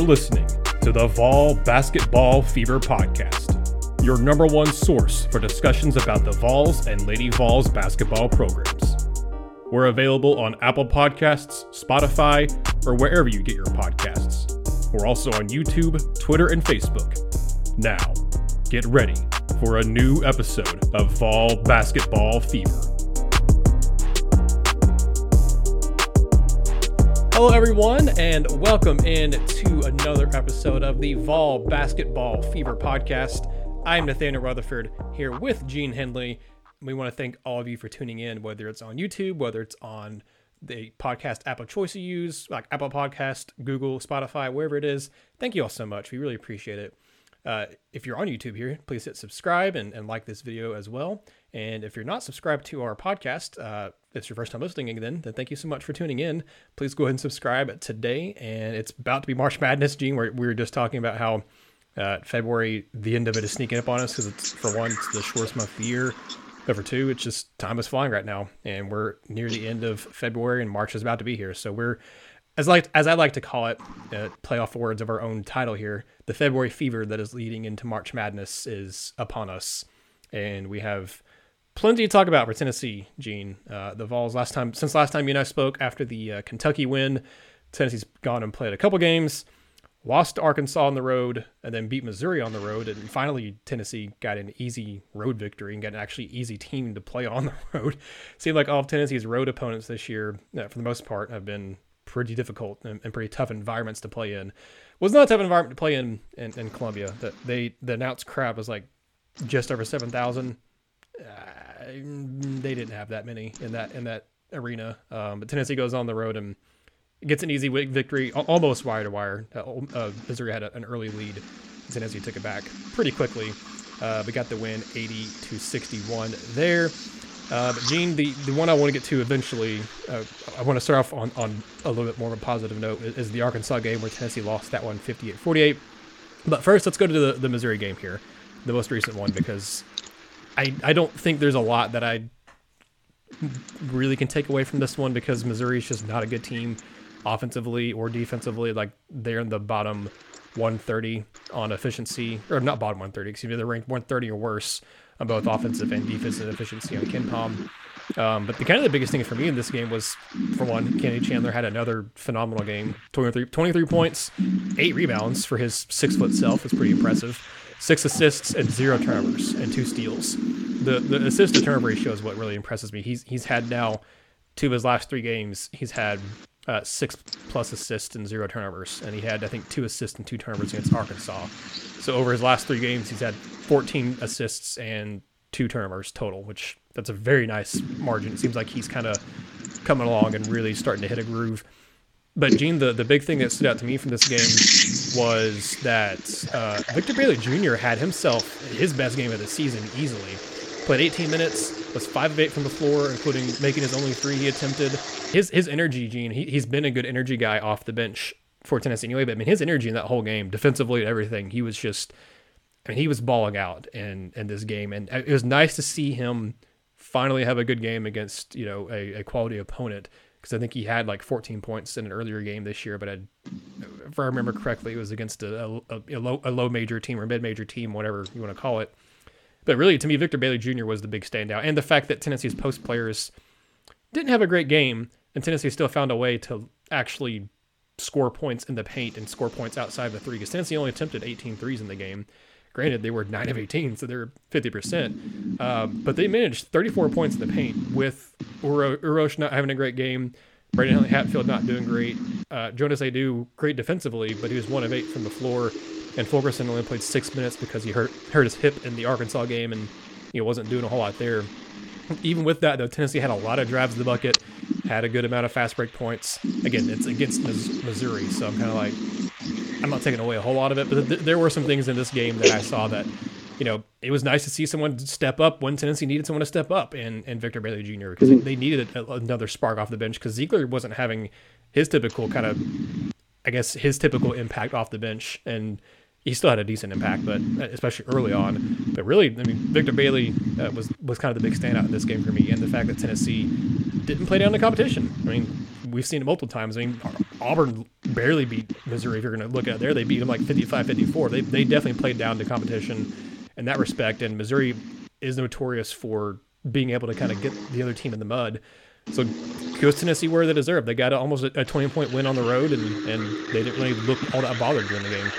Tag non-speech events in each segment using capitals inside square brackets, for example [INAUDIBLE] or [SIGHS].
You're listening to the Vol Basketball Fever Podcast, your number one source for discussions about the Vols and Lady Vols basketball programs. We're available on Apple Podcasts, Spotify, or wherever you get your podcasts. We're also on YouTube, Twitter, and Facebook. Now, get ready for a new episode of Vol Basketball Fever. Hello, everyone, and welcome in to another episode of the Vol Basketball Fever podcast. I'm Nathanael Rutherford here with Gene Henley. We want to thank all of you for tuning in, whether it's on YouTube, whether it's on the podcast app of choice you use, like Apple Podcast, Google, Spotify, wherever it is. Thank you all so much. We really appreciate it. Uh, if you're on YouTube here, please hit subscribe and, and like this video as well. And if you're not subscribed to our podcast, uh, it's your first time listening then, then thank you so much for tuning in. Please go ahead and subscribe today. And it's about to be March Madness, Gene. Where we were just talking about how uh, February, the end of it is sneaking up on us because it's, for one, it's the shortest month of the year. But for two, it's just time is flying right now. And we're near the end of February and March is about to be here. So we're as like as I like to call it, uh, play off the words of our own title here, the February fever that is leading into March Madness is upon us, and we have plenty to talk about for Tennessee. Gene, uh, the Vols last time since last time you and I spoke after the uh, Kentucky win, Tennessee's gone and played a couple games, lost to Arkansas on the road, and then beat Missouri on the road, and finally Tennessee got an easy road victory and got an actually easy team to play on the [LAUGHS] road. Seemed like all of Tennessee's road opponents this year, uh, for the most part, have been pretty difficult and, and, pretty tough environments to play in. Was not a tough environment to play in in, in Columbia. That they the announced crowd was like just over seven thousand. Uh, they didn't have that many in that in that arena. Um, but Tennessee goes on the road and gets an easy victory, almost wire to wire. Uh, uh, Missouri had a, an early lead. Tennessee took it back pretty quickly. Uh, got the win 80 to 61 there. Uh, but Gene, the, the one I want to get to eventually, uh, I want to start off on, on a little bit more of a positive note, is, is the Arkansas game where Tennessee lost that one 58 48. But first, let's go to the, the Missouri game here, the most recent one, because I, I don't think there's a lot that I really can take away from this one because Missouri is just not a good team offensively or defensively. Like they're in the bottom 130 on efficiency, or not bottom 130, excuse me, they're ranked 130 or worse on both offensive and defensive efficiency on KenPom. Um, but the kind of the biggest thing for me in this game was, for one, Kennedy Chandler had another phenomenal game 23, 23 points, eight rebounds for his six foot self. It's pretty impressive. Six assists and zero turnovers and two steals. The the assist to turnover ratio is what really impresses me. He's he's had now two of his last three games. He's had uh, six plus assists and zero turnovers, and he had I think two assists and two turnovers against Arkansas. So over his last three games, he's had 14 assists and two turnovers total, which that's a very nice margin. It seems like he's kind of coming along and really starting to hit a groove. But Gene, the, the big thing that stood out to me from this game was that uh, Victor Bailey Jr. had himself his best game of the season easily. Played 18 minutes, was five of eight from the floor, including making his only three he attempted. His his energy, Gene, he, he's been a good energy guy off the bench for Tennessee anyway. But I mean, his energy in that whole game, defensively and everything, he was just, I mean, he was balling out in in this game, and it was nice to see him finally have a good game against you know a, a quality opponent because I think he had like 14 points in an earlier game this year, but I'd, if I remember correctly, it was against a, a, a, low, a low major team or mid major team, whatever you want to call it. But really, to me, Victor Bailey Jr. was the big standout, and the fact that Tennessee's post players didn't have a great game, and Tennessee still found a way to actually score points in the paint and score points outside the three. Because Tennessee only attempted 18 threes in the game. Granted, they were 9 of 18, so they're 50%. Uh, but they managed 34 points in the paint with Uro- Urosh not having a great game, Brandon Hatfield not doing great, uh, Jonas Aidoo great defensively, but he was 1 of 8 from the floor. And Fulkerson only played six minutes because he hurt, hurt his hip in the Arkansas game and he wasn't doing a whole lot there. Even with that, though, Tennessee had a lot of drives to the bucket, had a good amount of fast break points. Again, it's against Missouri, so I'm kind of like, I'm not taking away a whole lot of it, but th- there were some things in this game that I saw that, you know, it was nice to see someone step up when Tennessee needed someone to step up, and, and Victor Bailey Jr. because they needed a, another spark off the bench because Zeigler wasn't having his typical kind of, I guess, his typical impact off the bench, and he still had a decent impact, but especially early on. But really, I mean, Victor Bailey uh, was was kind of the big standout in this game for me, and the fact that Tennessee didn't play down the competition. I mean, we've seen it multiple times. I mean, Auburn barely beat Missouri. If you're going to look at there, they beat them like 55-54. They they definitely played down to competition in that respect. And Missouri is notorious for being able to kind of get the other team in the mud. So goes Tennessee where they deserve. They got almost a 20 point win on the road, and, and they didn't really look all that bothered during the game.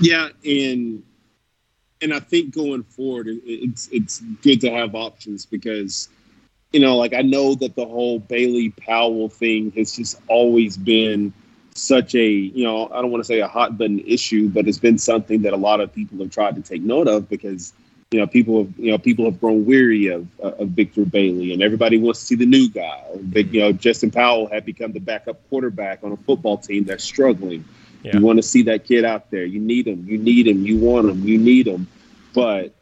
Yeah, and and I think going forward, it's it's good to have options because you know, like I know that the whole Bailey Powell thing has just always been such a you know I don't want to say a hot button issue, but it's been something that a lot of people have tried to take note of because you know people have you know people have grown weary of of Victor Bailey, and everybody wants to see the new guy. But you know Justin Powell had become the backup quarterback on a football team that's struggling. Yeah. You want to see that kid out there. You need him. You need him. You want him. You need him. But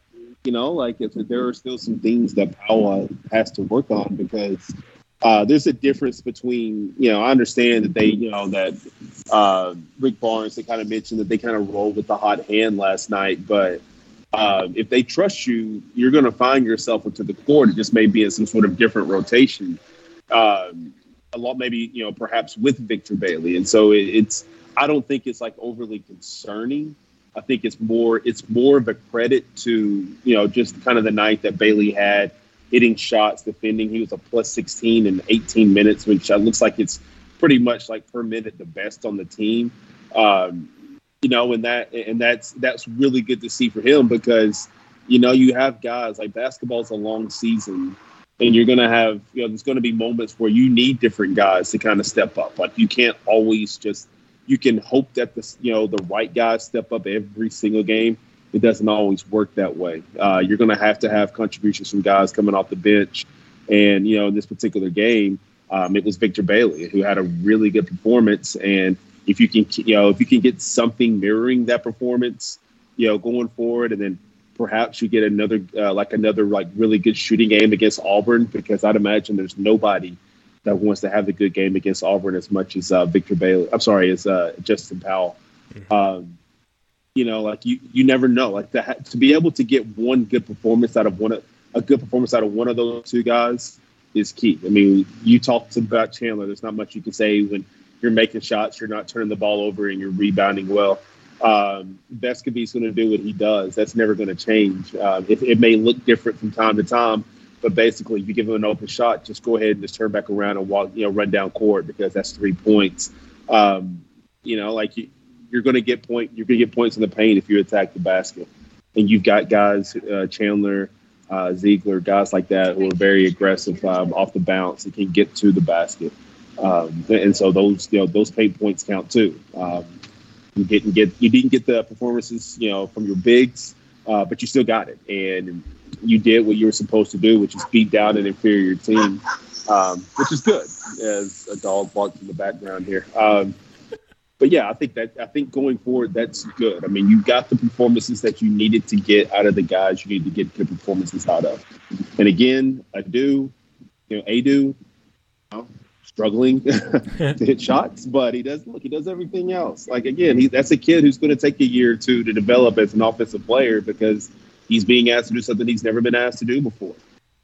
you know, like if there are still some things that Powell has to work on because uh, there's a difference between, you know, I understand that they, you know, that uh, Rick Barnes, they kind of mentioned that they kind of rolled with the hot hand last night, but uh, if they trust you, you're going to find yourself into the court. It just may be in some sort of different rotation. Um, a lot, maybe, you know, perhaps with Victor Bailey. And so it, it's, I don't think it's like overly concerning. I think it's more it's more of a credit to you know just kind of the night that Bailey had hitting shots, defending. He was a plus 16 in 18 minutes, which uh, looks like it's pretty much like per minute the best on the team. Um, you know, and that and that's that's really good to see for him because you know you have guys like basketball's a long season. And you're gonna have, you know, there's gonna be moments where you need different guys to kind of step up. Like you can't always just you can hope that the you know the right guys step up every single game. It doesn't always work that way. Uh, you're going to have to have contributions from guys coming off the bench, and you know in this particular game, um, it was Victor Bailey who had a really good performance. And if you can, you know, if you can get something mirroring that performance, you know, going forward, and then perhaps you get another uh, like another like really good shooting game against Auburn, because I'd imagine there's nobody that wants to have the good game against Auburn as much as uh, Victor Bailey. I'm sorry, as uh, Justin Powell. Mm-hmm. Um, you know, like you, you never know. Like to, to be able to get one good performance out of one of a good performance out of one of those two guys is key. I mean, you talked about Chandler. There's not much you can say when you're making shots, you're not turning the ball over, and you're rebounding well. Um, Vescovi's going to do what he does. That's never going to change. Uh, it, it may look different from time to time, but basically, if you give him an open shot, just go ahead and just turn back around and walk, you know, run down court because that's three points. Um, you know, like you, are going to get point, you're going to get points in the paint if you attack the basket. And you've got guys, uh, Chandler, uh, Zeigler, guys like that who are very aggressive um, off the bounce and can get to the basket. Um, and so those, you know, those paint points count too. Um, you didn't get, you didn't get the performances, you know, from your bigs, uh, but you still got it. And you did what you were supposed to do, which is beat down an inferior team, um, which is good. As a dog barks in the background here. Um, but yeah, I think that I think going forward, that's good. I mean, you got the performances that you needed to get out of the guys you need to get good performances out of. And again, I do, you know, you know, struggling [LAUGHS] to hit [LAUGHS] shots, but he does look, he does everything else. Like again, he, that's a kid who's going to take a year or two to develop as an offensive player because he's being asked to do something he's never been asked to do before.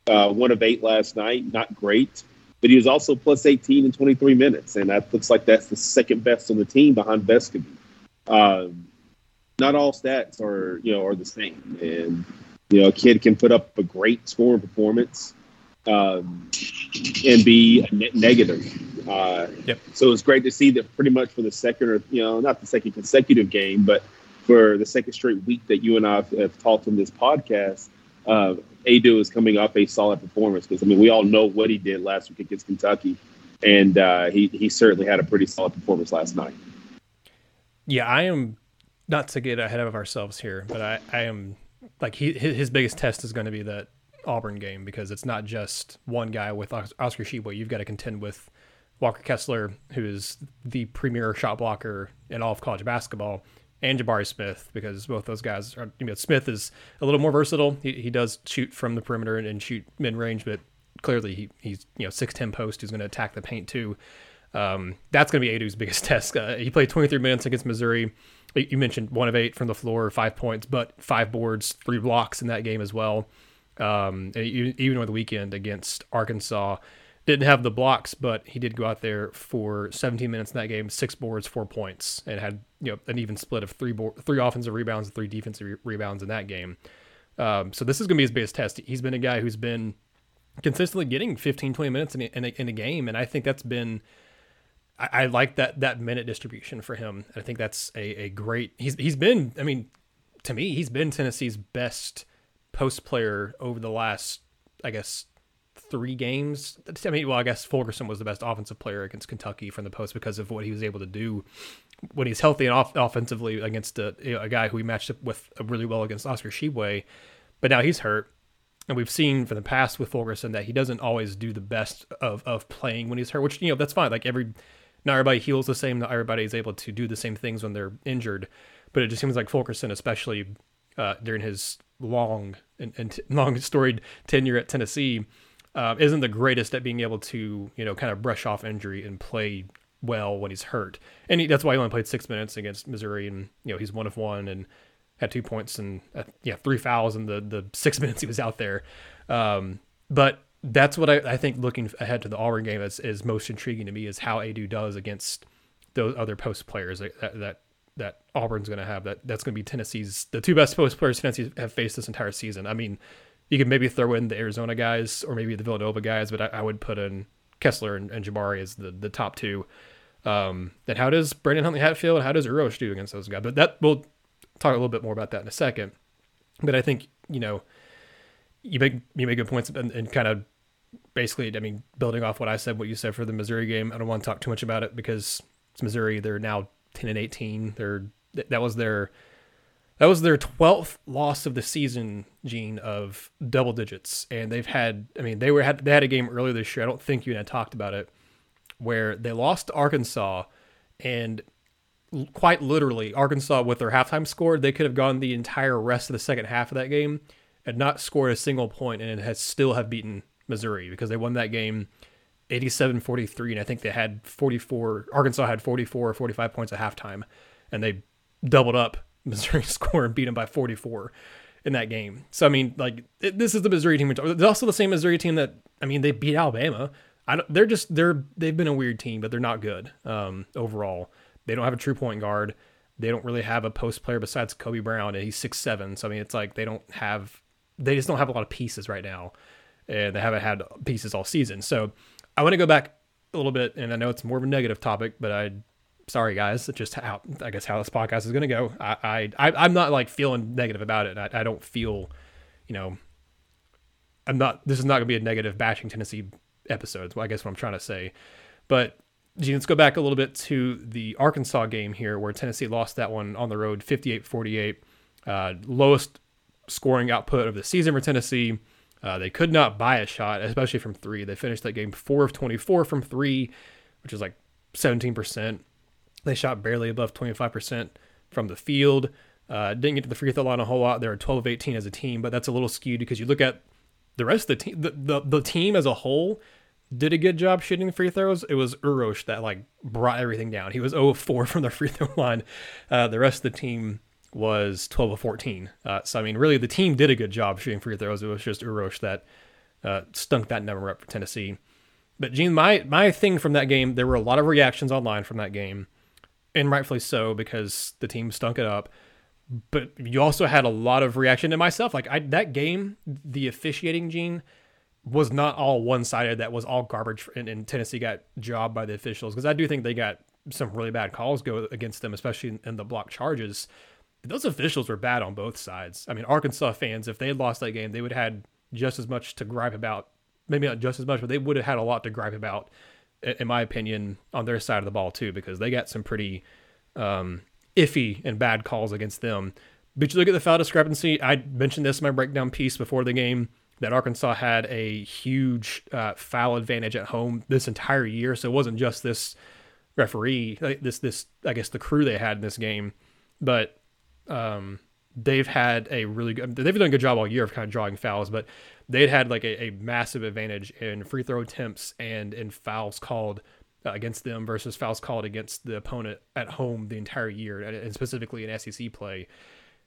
Uh, one of eight last night, not great, but he was also plus 18 in 23 minutes, and that looks like that's the second best on the team behind Vescovi. Um, not all stats are you know are the same, and you know a kid can put up a great scoring performance um, and be a net negative. Uh, yep. So it's great to see that pretty much for the second or you know not the second consecutive game, but for the second straight week that you and I have, have talked on this podcast, uh, Aidoo is coming off a solid performance because I mean we all know what he did last week against Kentucky, and uh, he he certainly had a pretty solid performance last night. Yeah, I am not to get ahead of ourselves here, but I, I am like he his biggest test is going to be that Auburn game because it's not just one guy with Oscar Tshiebwe. You've got to contend with Walker Kessler, who is the premier shot blocker in all of college basketball, and Jabari Smith because both those guys are. You know, Smith is a little more versatile. He, he does shoot from the perimeter and, and shoot mid range, but clearly he, he's you know six ten post who's going to attack the paint too. Um, that's going to be Aidoo's biggest [LAUGHS] test. Uh, he played 23 minutes against Missouri. You mentioned one of eight from the floor, five points, but five boards, three blocks in that game as well. Um, even over the weekend against Arkansas, didn't have the blocks, but he did go out there for 17 minutes in that game, six boards, four points, and had you know an even split of three bo- three offensive rebounds and three defensive re- rebounds in that game. Um, so this is going to be his biggest test. He's been a guy who's been consistently getting 15, 20 minutes in a, in a, in a game, and I think that's been. I, I, like that that minute distribution for him. I think that's a, a great. He's he's been. I mean, to me, he's been Tennessee's best post player over the last, I guess, three games. I mean, well, I guess Fulkerson was the best offensive player against Kentucky from the post because of what he was able to do when he's healthy and off- offensively against a, you know, a guy who he matched up with really well against Oscar Tshiebwe. But now he's hurt. And we've seen from the past with Fulkerson that he doesn't always do the best of, of playing when he's hurt, which, you know, that's fine. Like every, not everybody heals the same. Not everybody is able to do the same things when they're injured. But it just seems like Fulkerson, especially uh, during his long and, and [LAUGHS] long storied tenure at Tennessee, uh, isn't the greatest at being able to you know kind of brush off injury and play well when he's hurt. And he, that's why he only played six minutes against Missouri, and you know he's one of one and had two points and uh, yeah three fouls in the the six [LAUGHS] minutes he was out there. Um, but that's what I, I, think looking ahead to the Auburn game is, is most intriguing to me is how Aidoo does against those other post players that that, that Auburn's going to have. That that's going to be Tennessee's the two best post players Tennessee have faced this entire season. I mean, you could maybe throw in the Arizona guys or maybe the Villanova guys, but I, I would put in Kessler and, and, Jabari as the, the top two. Um, then how does Brandon Huntley Hatfield, how does Urosh do against those guys? But that we'll talk a little bit more about that in a second. But I think you know you make you make good points and, and kind of basically, I mean, building off what I said, what you said for the Missouri game. I don't want to talk too much about it because it's Missouri. They're now ten and eighteen. They're that was their that was their 12th loss of the season, Gene, of double digits. And they've had, I mean, they were had they had a game earlier this year. I don't think you and I talked about it, where they lost to Arkansas, and quite literally, Arkansas with their halftime score, they could have gone the entire rest of the second half of that game and not scored a single point, and has still have beaten Missouri because they won that game 87-43, and I think they had 44. Arkansas had 44 or 45 points at halftime, and they doubled up [LAUGHS] Missouri's score and beat them by 44 in that game. So I mean, like it, this is the Missouri team. It's also the same Missouri team that I mean they beat Alabama. I don't, they're just they're they've been a weird team, but they're not good um, overall. They don't have a true point guard. They don't really have a post player besides Kobe Brown, and he's six seven. So I mean, it's like they don't have they just don't have a lot of pieces right now, and they haven't had pieces all season. So I want to go back a little bit, and I know it's more of a negative topic, but I sorry guys, it's just how I guess how this podcast is going to go. I, I I'm not like feeling negative about it. I, I don't feel, you know, I'm not. This is not going to be a negative bashing Tennessee episode. I guess what I'm trying to say, but Gene, let's go back a little bit to the Arkansas game here, where Tennessee lost that one on the road, 58-48, uh, lowest scoring output of the season for Tennessee. Uh, they could not buy a shot, especially from three. They finished that game four of 24 from three, which is like 17 percent. They shot barely above 25% from the field. Uh, didn't get to the free throw line a whole lot. They were 12 of 18 as a team, but that's a little skewed because you look at the rest of the team. The, the, the team as a whole did a good job shooting the free throws. It was Urosh that like brought everything down. He was 0 of 4 [LAUGHS] from the free throw line. Uh, the rest of the team was 12 of 14. Uh, so I mean, really, the team did a good job shooting free throws. It was just Urosh that uh, stunk that number up for Tennessee. But Gene, my my thing from that game, there were a lot of reactions online from that game and rightfully so because the team stunk it up. But you also had a lot of reaction to myself. Like I, that game, the officiating gene was not all one sided. That was all garbage, and, and, Tennessee got jobbed by the officials because I do think they got some really bad calls go against them, especially in, in the block charges. Those officials were bad on both sides. I mean, Arkansas fans, if they had lost that game, they would have had just as much to gripe about. Maybe not just as much, but they would have had a lot to gripe about in my opinion, on their side of the ball too, because they got some pretty um, iffy and bad calls against them. But you look at the foul discrepancy. I mentioned this in my breakdown piece before the game that Arkansas had a huge uh, foul advantage at home this entire year. So it wasn't just this referee, this this I guess the crew they had in this game, but um, they've had a really good. They've done a good job all year of kind of drawing fouls, but they'd had like a, a massive advantage in free throw attempts and in fouls called uh, against them versus fouls called against the opponent at home the entire year, and specifically in SEC play.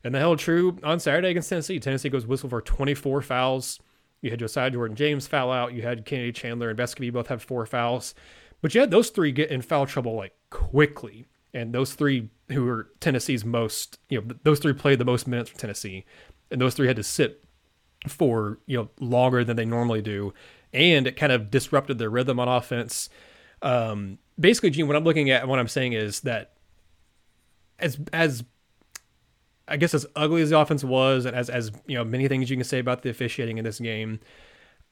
And that held true on Saturday against Tennessee. Tennessee goes whistle for 24 fouls You had Josiah Jordan James foul out. You had Kennedy Chandler and Vescovi both have four fouls. But you had those three get in foul trouble like quickly. And those three who were Tennessee's most, you know, those three played the most minutes for Tennessee. And those three had to sit for, you know, longer than they normally do. And it kind of disrupted their rhythm on offense. Um, basically, Gene, what I'm looking at, what I'm saying is that as as I guess as ugly as the offense was, and as as you know, many things you can say about the officiating in this game,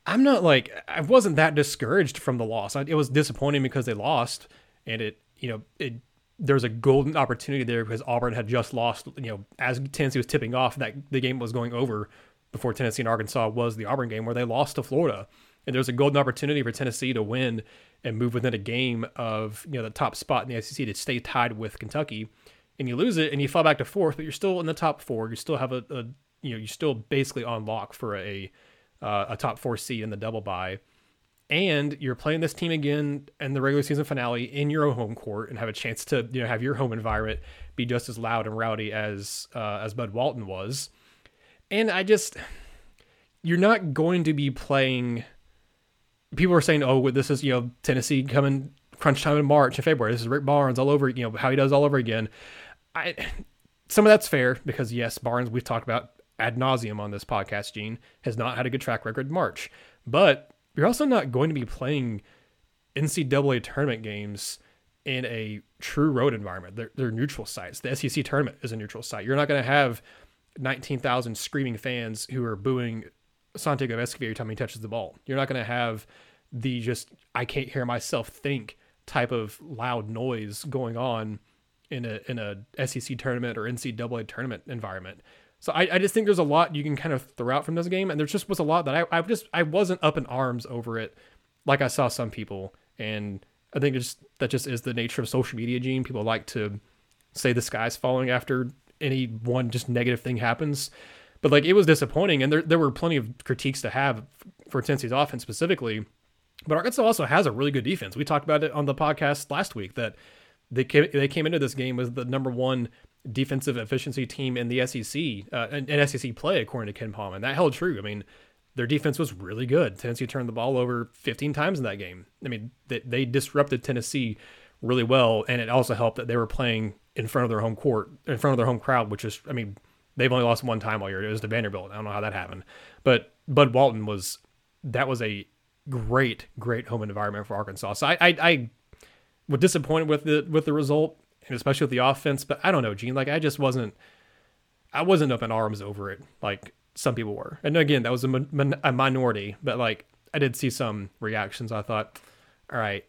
I'm not like I wasn't that discouraged from the loss. I, it was disappointing because they lost, and it you know it there was a golden opportunity there because Auburn had just lost. You know, as Tennessee was tipping off that the game was going over before Tennessee and Arkansas was the Auburn game where they lost to Florida, and there was a golden opportunity for Tennessee to win and move within a game of you know the top spot in the SEC to stay tied with Kentucky and you lose it and you fall back to fourth, but you're still in the top four. You still have a, a you know, you're still basically on lock for a uh, a top four seed in the double bye. And you're playing this team again in the regular season finale in your own home court and have a chance to you know have your home environment be just as loud and rowdy as uh, as Bud Walton was. And I just you're not going to be playing. People are saying, "Oh, this is you know Tennessee coming crunch time in March and February. This is Rick Barnes all over. You know how he does all over again." I some of that's fair because yes, Barnes we've talked about ad nauseum on this podcast. Gene has not had a good track record in March, but you're also not going to be playing NCAA tournament games in a true road environment. They're, they're neutral sites. The SEC tournament is a neutral site. You're not going to have 19,000 screaming fans who are booing Santiago Vescovi every time he touches the ball. You're not going to have the just I can't hear myself think type of loud noise going on in a in a SEC tournament or NCAA tournament environment. So I, I just think there's a lot you can kind of throw out from this game, and there just was a lot that I, I just I wasn't up in arms over it, like I saw some people, and I think it's that just is the nature of social media. Gene people like to say the sky's falling after any one just negative thing happens, but like it was disappointing, and there there were plenty of critiques to have for Tennessee's offense specifically, but Arkansas also has a really good defense. We talked about it on the podcast last week that they came, they came into this game as the number one defensive efficiency team in the SEC uh, in, SEC play, according to KenPom, and that held true. I mean, their defense was really good. Tennessee turned the ball over 15 times in that game. I mean, they, they disrupted Tennessee really well, and it also helped that they were playing in front of their home court, in front of their home crowd, which is, I mean, they've only lost one time all year. It was to Vanderbilt. I don't know how that happened, but Bud Walton was that was a great, great home environment for Arkansas. So I, I, I was disappointed with the with the result, and especially with the offense. But I don't know, Gene. Like I just wasn't, I wasn't up in arms over it like some people were. And again, that was a, a minority, but like I did see some reactions. I thought, all right,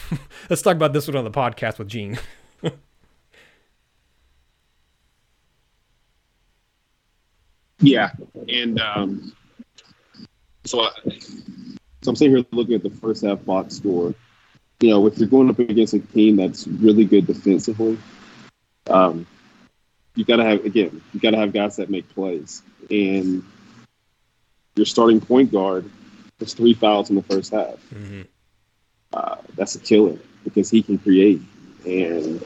[LAUGHS] let's talk about this one on the podcast with Gene. [LAUGHS] yeah, and um, so I, so I'm sitting here looking at the first half box score you know, if you're going up against a team that's really good defensively, um, you got to have again, you got to have guys that make plays. And your starting point guard has three fouls in the first half. Mm-hmm. Uh, that's a killer because he can create. And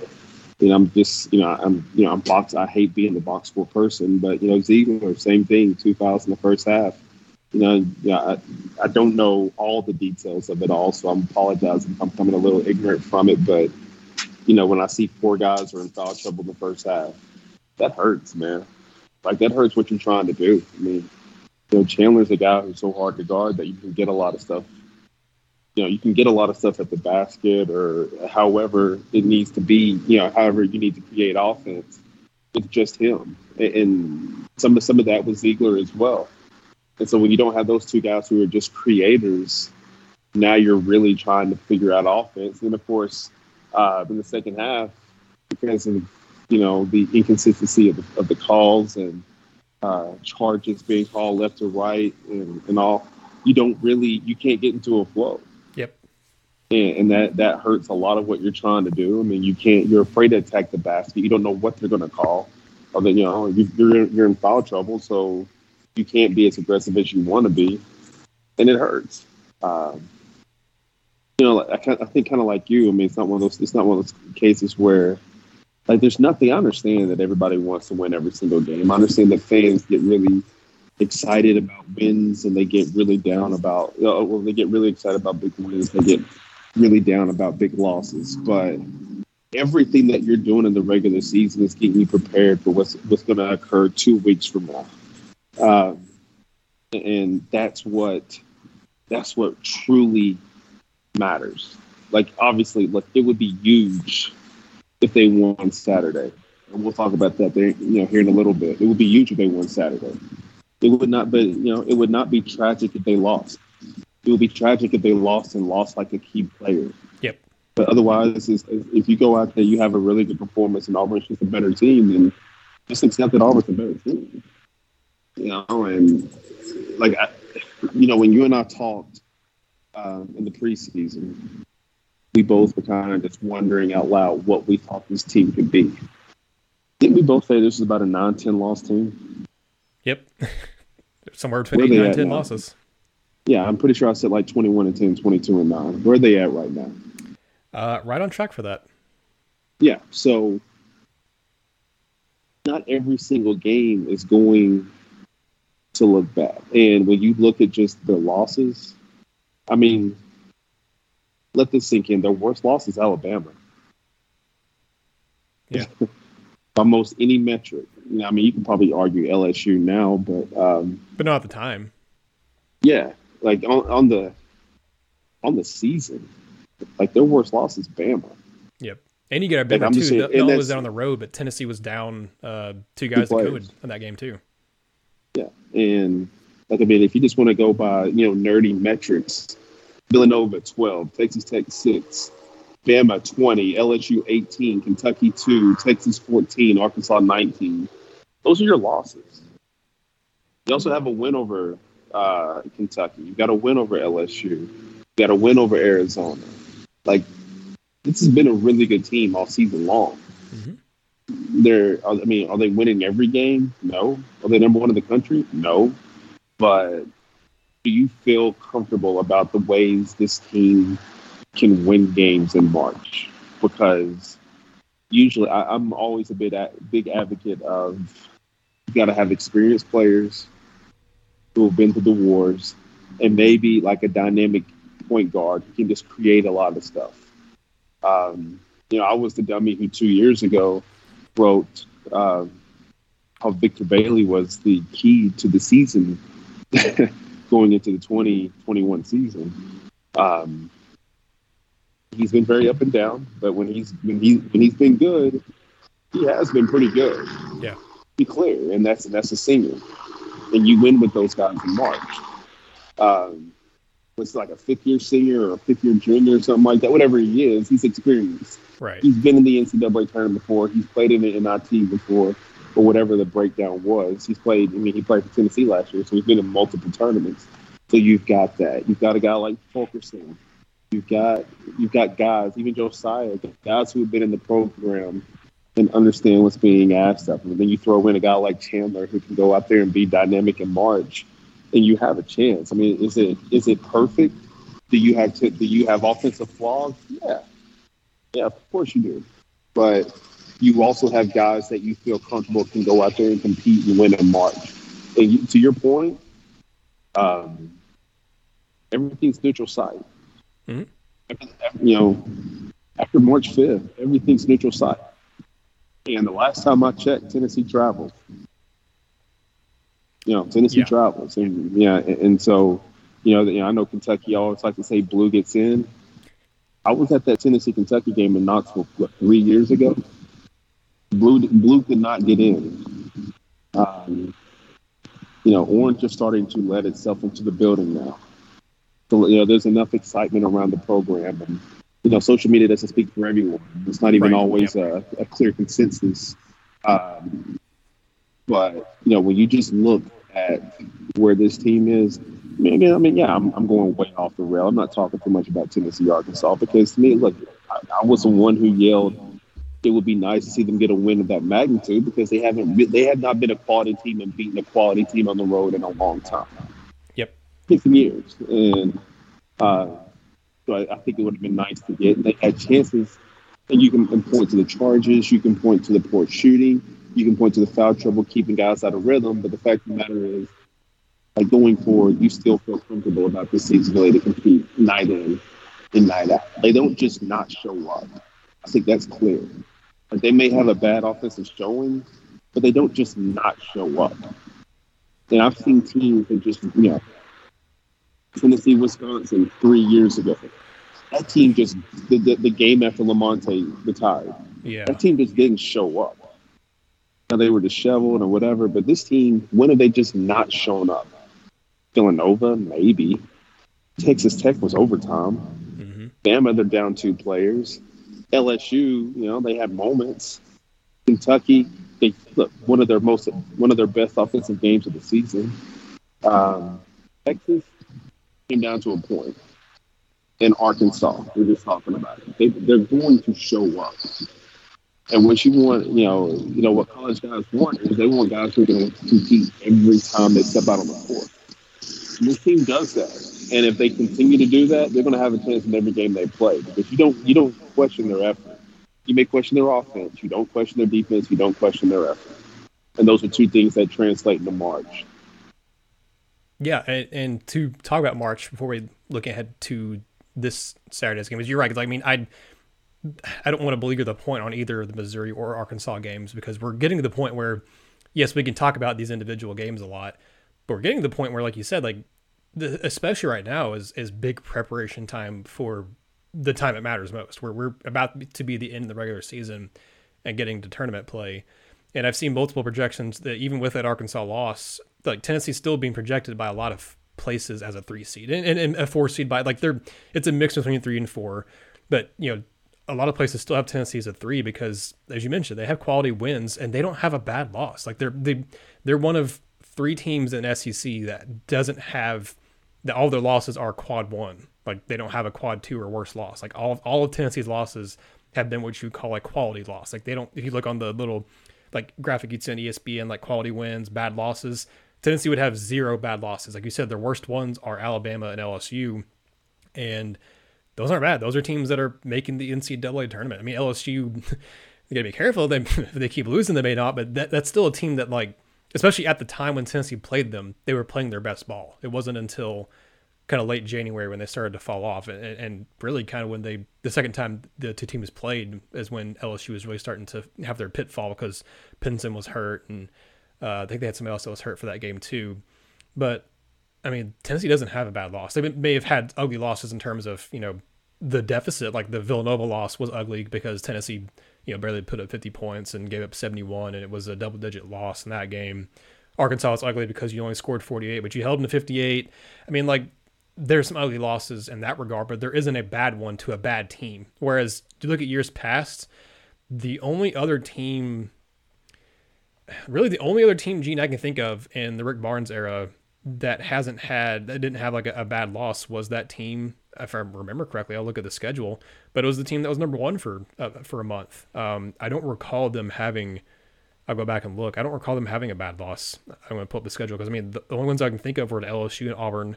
you know, I'm just you know, I'm you know, I'm box. I hate being the box score person, but you know, Zeigler, same thing, two fouls in the first half you know, yeah, I, I don't know all the details of it all, so I'm apologizing I'm coming a little ignorant from it. But you know, when I see four guys are in foul trouble in the first half, that hurts, man. Like that hurts what you're trying to do. I mean, you know, Chandler's a guy who's so hard to guard that you can get a lot of stuff. You know, you can get a lot of stuff at the basket or however it needs to be. You know, however you need to create offense with just him, and some of some of that was Zeigler as well. And so when you don't have those two guys who are just creators, now you're really trying to figure out offense. And of course, uh, in the second half, because of you know the inconsistency of the, of the calls and uh, charges being called left or right and, and all, you don't really you can't get into a flow. Yep. And, and that that hurts a lot of what you're trying to do. I mean, you can't. You're afraid to attack the basket. You don't know what they're going to call. Or then you know you're you're in foul trouble, so you can't be as aggressive as you want to be, and it hurts. Um, you know, I, I think kind of like you. I mean, it's not one of those. It's not one of those cases where, like, there's nothing. I understand that everybody wants to win every single game. I understand that fans get really excited about wins and they get really down about well they get really excited about big wins they get really down about big losses but everything that you're doing in the regular season is getting you prepared for what's what's going to occur two weeks from now um, and that's what that's what truly matters like obviously look it would be huge if they won saturday and we'll talk about that there you know here in a little bit it would be huge if they won saturday it would not be, you know, it would not be tragic if they lost. It would be tragic if they lost and lost like a key player. Yep. But otherwise, if you go out there, you have a really good performance, and Auburn's just a better team, then just accept that Auburn's a better team. You know, and like, I, you know, when you and I talked um, in the preseason, we both were kind of just wondering out loud what we thought this team could be. Didn't we both say this is about a 9 10 loss team? Yep. [LAUGHS] Somewhere between 8 and 10 losses. Yeah, I'm pretty sure I said like 21 and 10, 22 and 9. Where are they at right now? Uh, right on track for that. Yeah, so not every single game is going to look bad. And when you look at just their losses, I mean, let this sink in. Their worst loss is Alabama. Yeah. [LAUGHS] By most any metric. I mean, you can probably argue LSU now, but um, but not at the time. Yeah, like on, on the on the season, like their worst loss is Bama. Yep, and you get a like, too. Saying, L was down on the road, but Tennessee was down uh, two guys to COVID in that game too. And like I mean, if you just want to go by you know nerdy metrics, Villanova twelve, Texas Tech six, Bama 20, LSU 18, Kentucky 2, Texas 14, Arkansas 19. Those are your losses. You also have a win over uh, Kentucky. You got a win over LSU. You got a win over Arizona. Like this has been a really good team all season long. Mm-hmm. They're, I mean, are they winning every game? No. Are they number one in the country? No. But do you feel comfortable about the ways this team can win games in March? Because usually I, am always a bit a, big advocate of you got to have experienced players who have been through the wars, and maybe like a dynamic point guard who can just create a lot of stuff. Um, you know, I was the dummy who two years ago wrote uh, how Victor Bailey was the key to the season [LAUGHS] going into the 2021 season. Um, he's been very up and down, but when he's when he when he's been good, he has been pretty good. Yeah be clear, and that's that's a senior, and you win with those guys in March. Um, it's like a fifth year senior or a fifth year junior or something like that. Whatever he is, he's experienced. Right. He's been in the NCAA tournament before. He's played in the NIT before, or whatever the breakdown was. He's played. I mean, he played for Tennessee last year, so he's been in multiple tournaments. So you've got that. You've got a guy like Fulkerson. You've got you've got guys, even Josiah, guys who have been in the program and understand what's being asked of them. And then you throw in a guy like Chandler who can go out there and be dynamic in March, and you have a chance. I mean, is it is it perfect? Do you have to, do you have offensive flaws? Yeah, yeah, of course you do. But you also have guys that you feel comfortable can go out there and compete and win in March. And you, to your point, um, everything's neutral site. Mm-hmm. You know, after March 5th, everything's neutral site. And the last time I checked, Tennessee travels. You know, Tennessee yeah. travels, and yeah, and, and so you know, you know, I know Kentucky always like to say blue gets in. I was at that Tennessee Kentucky game in Knoxville what, three years ago. Blue blue did not get in. Um, you know, orange is starting to let itself into the building now. So you know, there's enough excitement around the program, and you know, social media doesn't speak for everyone. It's not even right. always yep. a, a, clear consensus. Um, but you know, when you just look at where this team is, I mean, I mean, yeah, I'm, I'm going way off the rail. I'm not talking too much about Tennessee, Arkansas, because to me, look, I, I was the one who yelled it would be nice to see them get a win of that magnitude because they haven't they have not been a quality team and beaten a quality team on the road in a long time. Yep, fifteen years, and uh, so I, I think it would have been nice to get. They had chances, and you can point to the charges, you can point to the poor shooting, you can point to the foul trouble keeping guys out of rhythm. But the fact of the matter is, like going forward, you still feel comfortable about this team's ability to compete night in and night out. They don't just not show up. I think that's clear. Like they may have a bad offensive showing, but they don't just not show up. And I've seen teams that just, you know, Tennessee, Wisconsin three years ago. That team just the, the, the game after Lamonte retired. Yeah. That team just didn't show up. They were disheveled or whatever, but this team, when have they just not shown up? Villanova, maybe. Texas Tech was overtime. Mm-hmm. Bama, they're down two players. LSU, you know, they had moments. Kentucky, they look one of their most one of their best offensive games of the season. Um, Texas came down to a point. In Arkansas, we're just talking about it. They, they're going to show up. And when you want, you know, you know what college guys want is they want guys who to compete every time they step out on the court. This team does that, and if they continue to do that, they're going to have a chance in every game they play because you don't you don't question their effort. You may question their offense, you don't question their defense, you don't question their effort, and those are two things that translate into March. Yeah, and, and to talk about March before we look ahead to this Saturday's game, is you're right. Cause I mean, I I don't want to beleaguer the point on either the Missouri or Arkansas games because we're getting to the point where, yes, we can talk about these individual games a lot, but we're getting to the point where, like you said, like the, especially right now is is big preparation time for the time it matters most, where we're about to be the end of the regular season and getting to tournament play. And I've seen multiple projections that even with that Arkansas loss, like Tennessee's still being projected by a lot of places as a three seed and, and, and a four seed by like they're it's a mix between three and four. But you know, a lot of places still have Tennessee as a three because, as you mentioned, they have quality wins and they don't have a bad loss. Like they're they they're one of three teams in SEC that doesn't have that all their losses are quad one. Like they don't have a quad two or worse loss. Like all all of Tennessee's losses have been what you call a quality loss. Like they don't. If you look on the little like graphic you'd send ESPN, like quality wins, bad losses, Tennessee would have zero bad losses. Like you said, their worst ones are Alabama and LSU, and those aren't bad. Those are teams that are making the NCAA tournament. I mean, LSU, [LAUGHS] you gotta be careful. They, if [LAUGHS] they keep losing, they may not, but that, that's still a team that, like, especially at the time when Tennessee played them, they were playing their best ball. It wasn't until kind of late January when they started to fall off, and, and really kind of when they the second time the two teams played is when LSU was really starting to have their pitfall because Pinson was hurt, and uh, I think they had somebody else that was hurt for that game too. But I mean, Tennessee doesn't have a bad loss. They may have had ugly losses in terms of you know the deficit. Like the Villanova loss was ugly because Tennessee you know barely put up 50 points and gave up 71, and it was a double digit loss in that game. Arkansas was ugly because you only scored 48, but you held them to 58. I mean, like there's some ugly losses in that regard, but there isn't a bad one to a bad team. Whereas if you look at years past, the only other team, really the only other team, Gene, I can think of in the Rick Barnes era that hasn't had that didn't have like a, a, bad loss was that team. If I remember correctly, I'll look at the schedule, but it was the team that was number one for uh, for a month. Um, I don't recall them having. I'll go back and look. I don't recall them having a bad loss. I'm going to pull up the schedule because I mean the, only ones I can think of were at LSU and Auburn.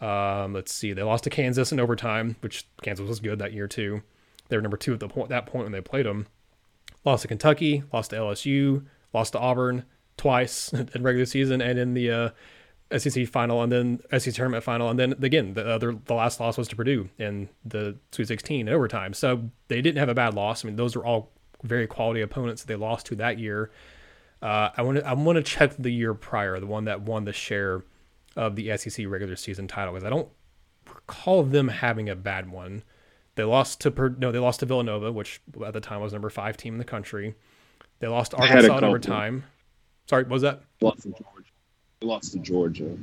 Um, let's see, they lost to Kansas in overtime, which Kansas was good that year too. They were number two at the point that point when they played them. Lost to Kentucky, lost to LSU, lost to Auburn twice [LAUGHS] in regular season, and in the uh, SEC final and then SEC tournament final, and then again the other the last loss was to Purdue in the Sweet 16 in overtime. So they didn't have a bad loss. I mean, those were all very quality opponents that they lost to that year. Uh, I want to I want to check the year prior, the one that won the share of the SEC regular season title, because I don't recall them having a bad one. They lost to Purdue. no, they lost to Villanova, which at the time was number five team in the country. They lost to Arkansas in overtime. Sorry, what was that? Lost to Georgia. They lost to Georgia.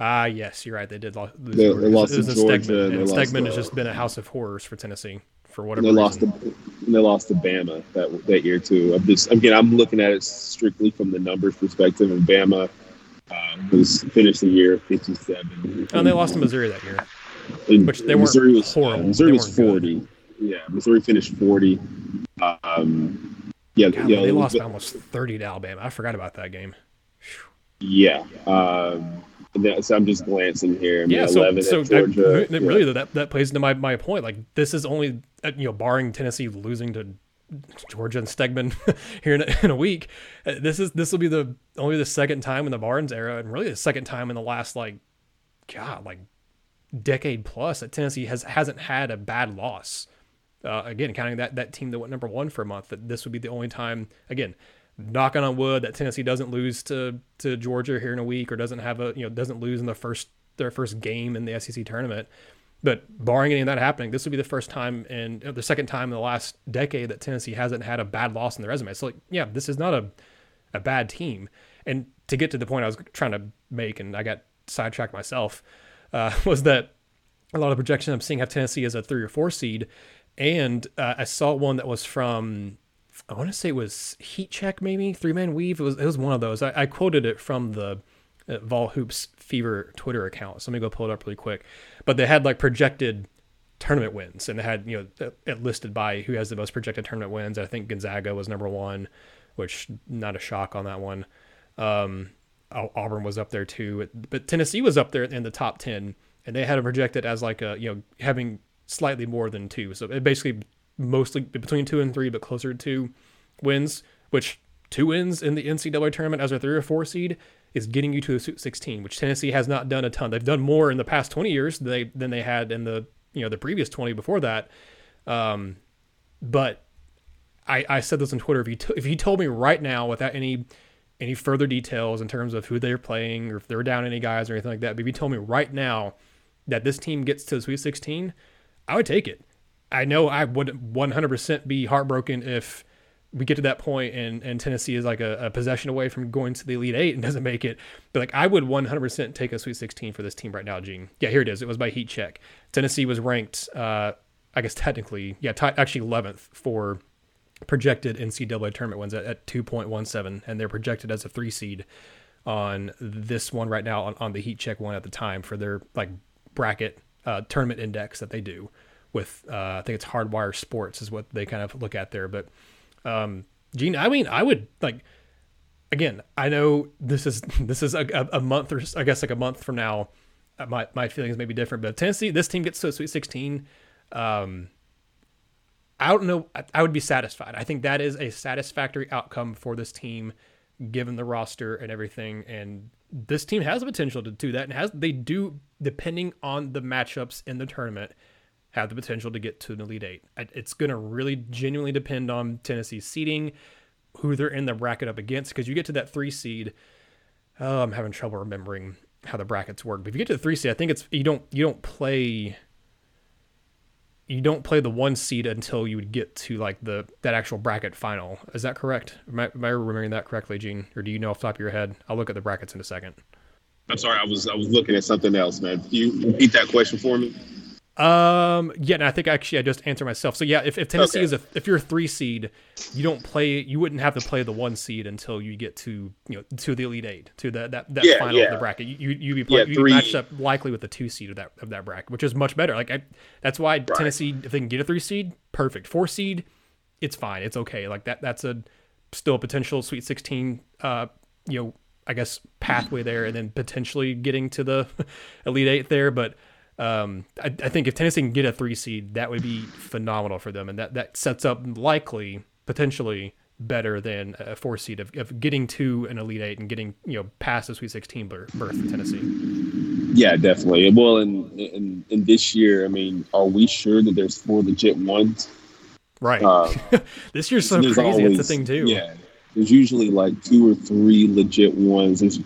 Ah, yes, you're right. They did lose. They, they lost to Georgia. Stegeman, and Stegeman to, has just been a house of horrors for Tennessee for whatever. They lost to they lost to Bama that that year too. I'm just again, I'm looking at it strictly from the numbers perspective, and Bama um, was finished the year 57. And they lost to Missouri that year, and which they weren't Missouri was horrible. Missouri They was weren't 40. Yeah, Missouri finished 40. Um, yeah, God, yeah, they lost almost 30 to Alabama. I forgot about that game. Yeah. Um, so I'm just glancing here. I mean, Yeah, so so Georgia. that- really that that plays into my, my point. Like this is only uh, you know barring Tennessee losing to Georgia and Stegeman [LAUGHS] here in a, in a week. Uh, this is this will be the only the second time in the Barnes era, and really the second time in the last like, God, like decade plus that Tennessee has hasn't had a bad loss. Uh, again, counting that that team that went number one for a month, that this would be the only time. Again, knocking on wood that Tennessee doesn't lose to to Georgia here in a week, or doesn't have a you know doesn't lose in the first their first game in the SEC tournament. But barring any of that happening, this would be the first time and the second time in the last decade that Tennessee hasn't had a bad loss in their resume. So, like, yeah, this is not a, a bad team. And to get to the point I was trying to make, and I got sidetracked myself, uh, [LAUGHS] was that a lot of projections I'm seeing have Tennessee as a three or four seed. And uh, I saw one that was from, I want to say it was Heat Check, maybe three man weave. It was, it was one of those. I, I quoted it from the uh, Vol Hoops Fever Twitter account. So let me go pull it up really quick. But they had like projected tournament wins, and they had you know it listed by who has the most projected tournament wins. I think Gonzaga was number one, which not a shock on that one. Um, Auburn was up there too, but Tennessee was up there in the top ten, and they had it projected as like a you know having slightly more than two. So it basically mostly between two and three, but closer to wins, which two wins in the NCAA tournament as a three or four seed is getting you to the Sweet 16, which Tennessee has not done a ton. They've done more in the past 20 years than they, than they had in the you know the previous 20 before that. Um, but I, I said this on Twitter. If you t- if you told me right now without any any further details in terms of who they're playing or if they're down any guys or anything like that, but if you told me right now that this team gets to the Sweet 16, I would take it. I know I would 100% be heartbroken if we get to that point and, and Tennessee is like a, a, possession away from going to the Elite Eight and [LAUGHS] doesn't make it. But like I would 100% take a Sweet 16 for this team right now, Gene. Yeah, here it is. It was by heat check. Tennessee was ranked, uh, I guess technically, yeah, t- actually 11th for projected NCAA tournament wins at, at 2.17, and they're projected as a three seed on this one right now on, on the heat check one at the time for their like bracket uh, tournament index that they do with uh, I think it's Hardwire Sports is what they kind of look at there, but um, Gene, I mean, I would like. Again, I know this is [LAUGHS] this is a, a month or I guess like a month from now. Uh, my my feelings may be different, but Tennessee, this team gets to a Sweet 16. Um, I don't know. I, I would be satisfied. I think that is a satisfactory outcome for this team, given the roster and everything. And this team has the potential to do that, and has they do depending on the matchups in the tournament have the potential to get to an Elite Eight. It's going to really genuinely depend on Tennessee's seeding, who they're in the bracket up against, because you get to that three seed. Oh, I'm having trouble remembering how the brackets work. But if you get to the three seed, I think it's you don't you don't play you don't play the one seed until you would get to like the that actual bracket final. Is that correct? Am I, am I remembering that correctly, Gene? Or do you know off top of your head? I'll look at the brackets in a second. I'm sorry, I was I was looking at something else, man. Can you repeat that question for me? Um. Yeah. And I think actually I just answered myself. So yeah, if, if Tennessee okay. is a if you're a three seed, you don't play. You wouldn't have to play the one seed until you get to you know to the elite eight to the, that that yeah, final yeah. of the bracket. You you be play, yeah, you matched up likely with the two seed of that of that bracket, which is much better. Like I, that's why right. Tennessee if they can get a three seed, perfect. Four seed, it's fine. It's okay. Like that that's a still a potential Sweet Sixteen. Uh, you know, I guess pathway there, and then potentially getting to the [LAUGHS] elite eight there, but um, I, I, think if Tennessee can get a three seed, that would be phenomenal for them, and that that sets up likely potentially better than a four seed of, of getting to an elite eight and getting you know past the Sweet Sixteen berth in Tennessee. Yeah, definitely. Well, in, in in this year, I mean, are we sure that there's four legit ones? Right. Uh, [LAUGHS] this year's so crazy. Always, That's the thing too. Yeah. There's usually like two or three legit ones. There's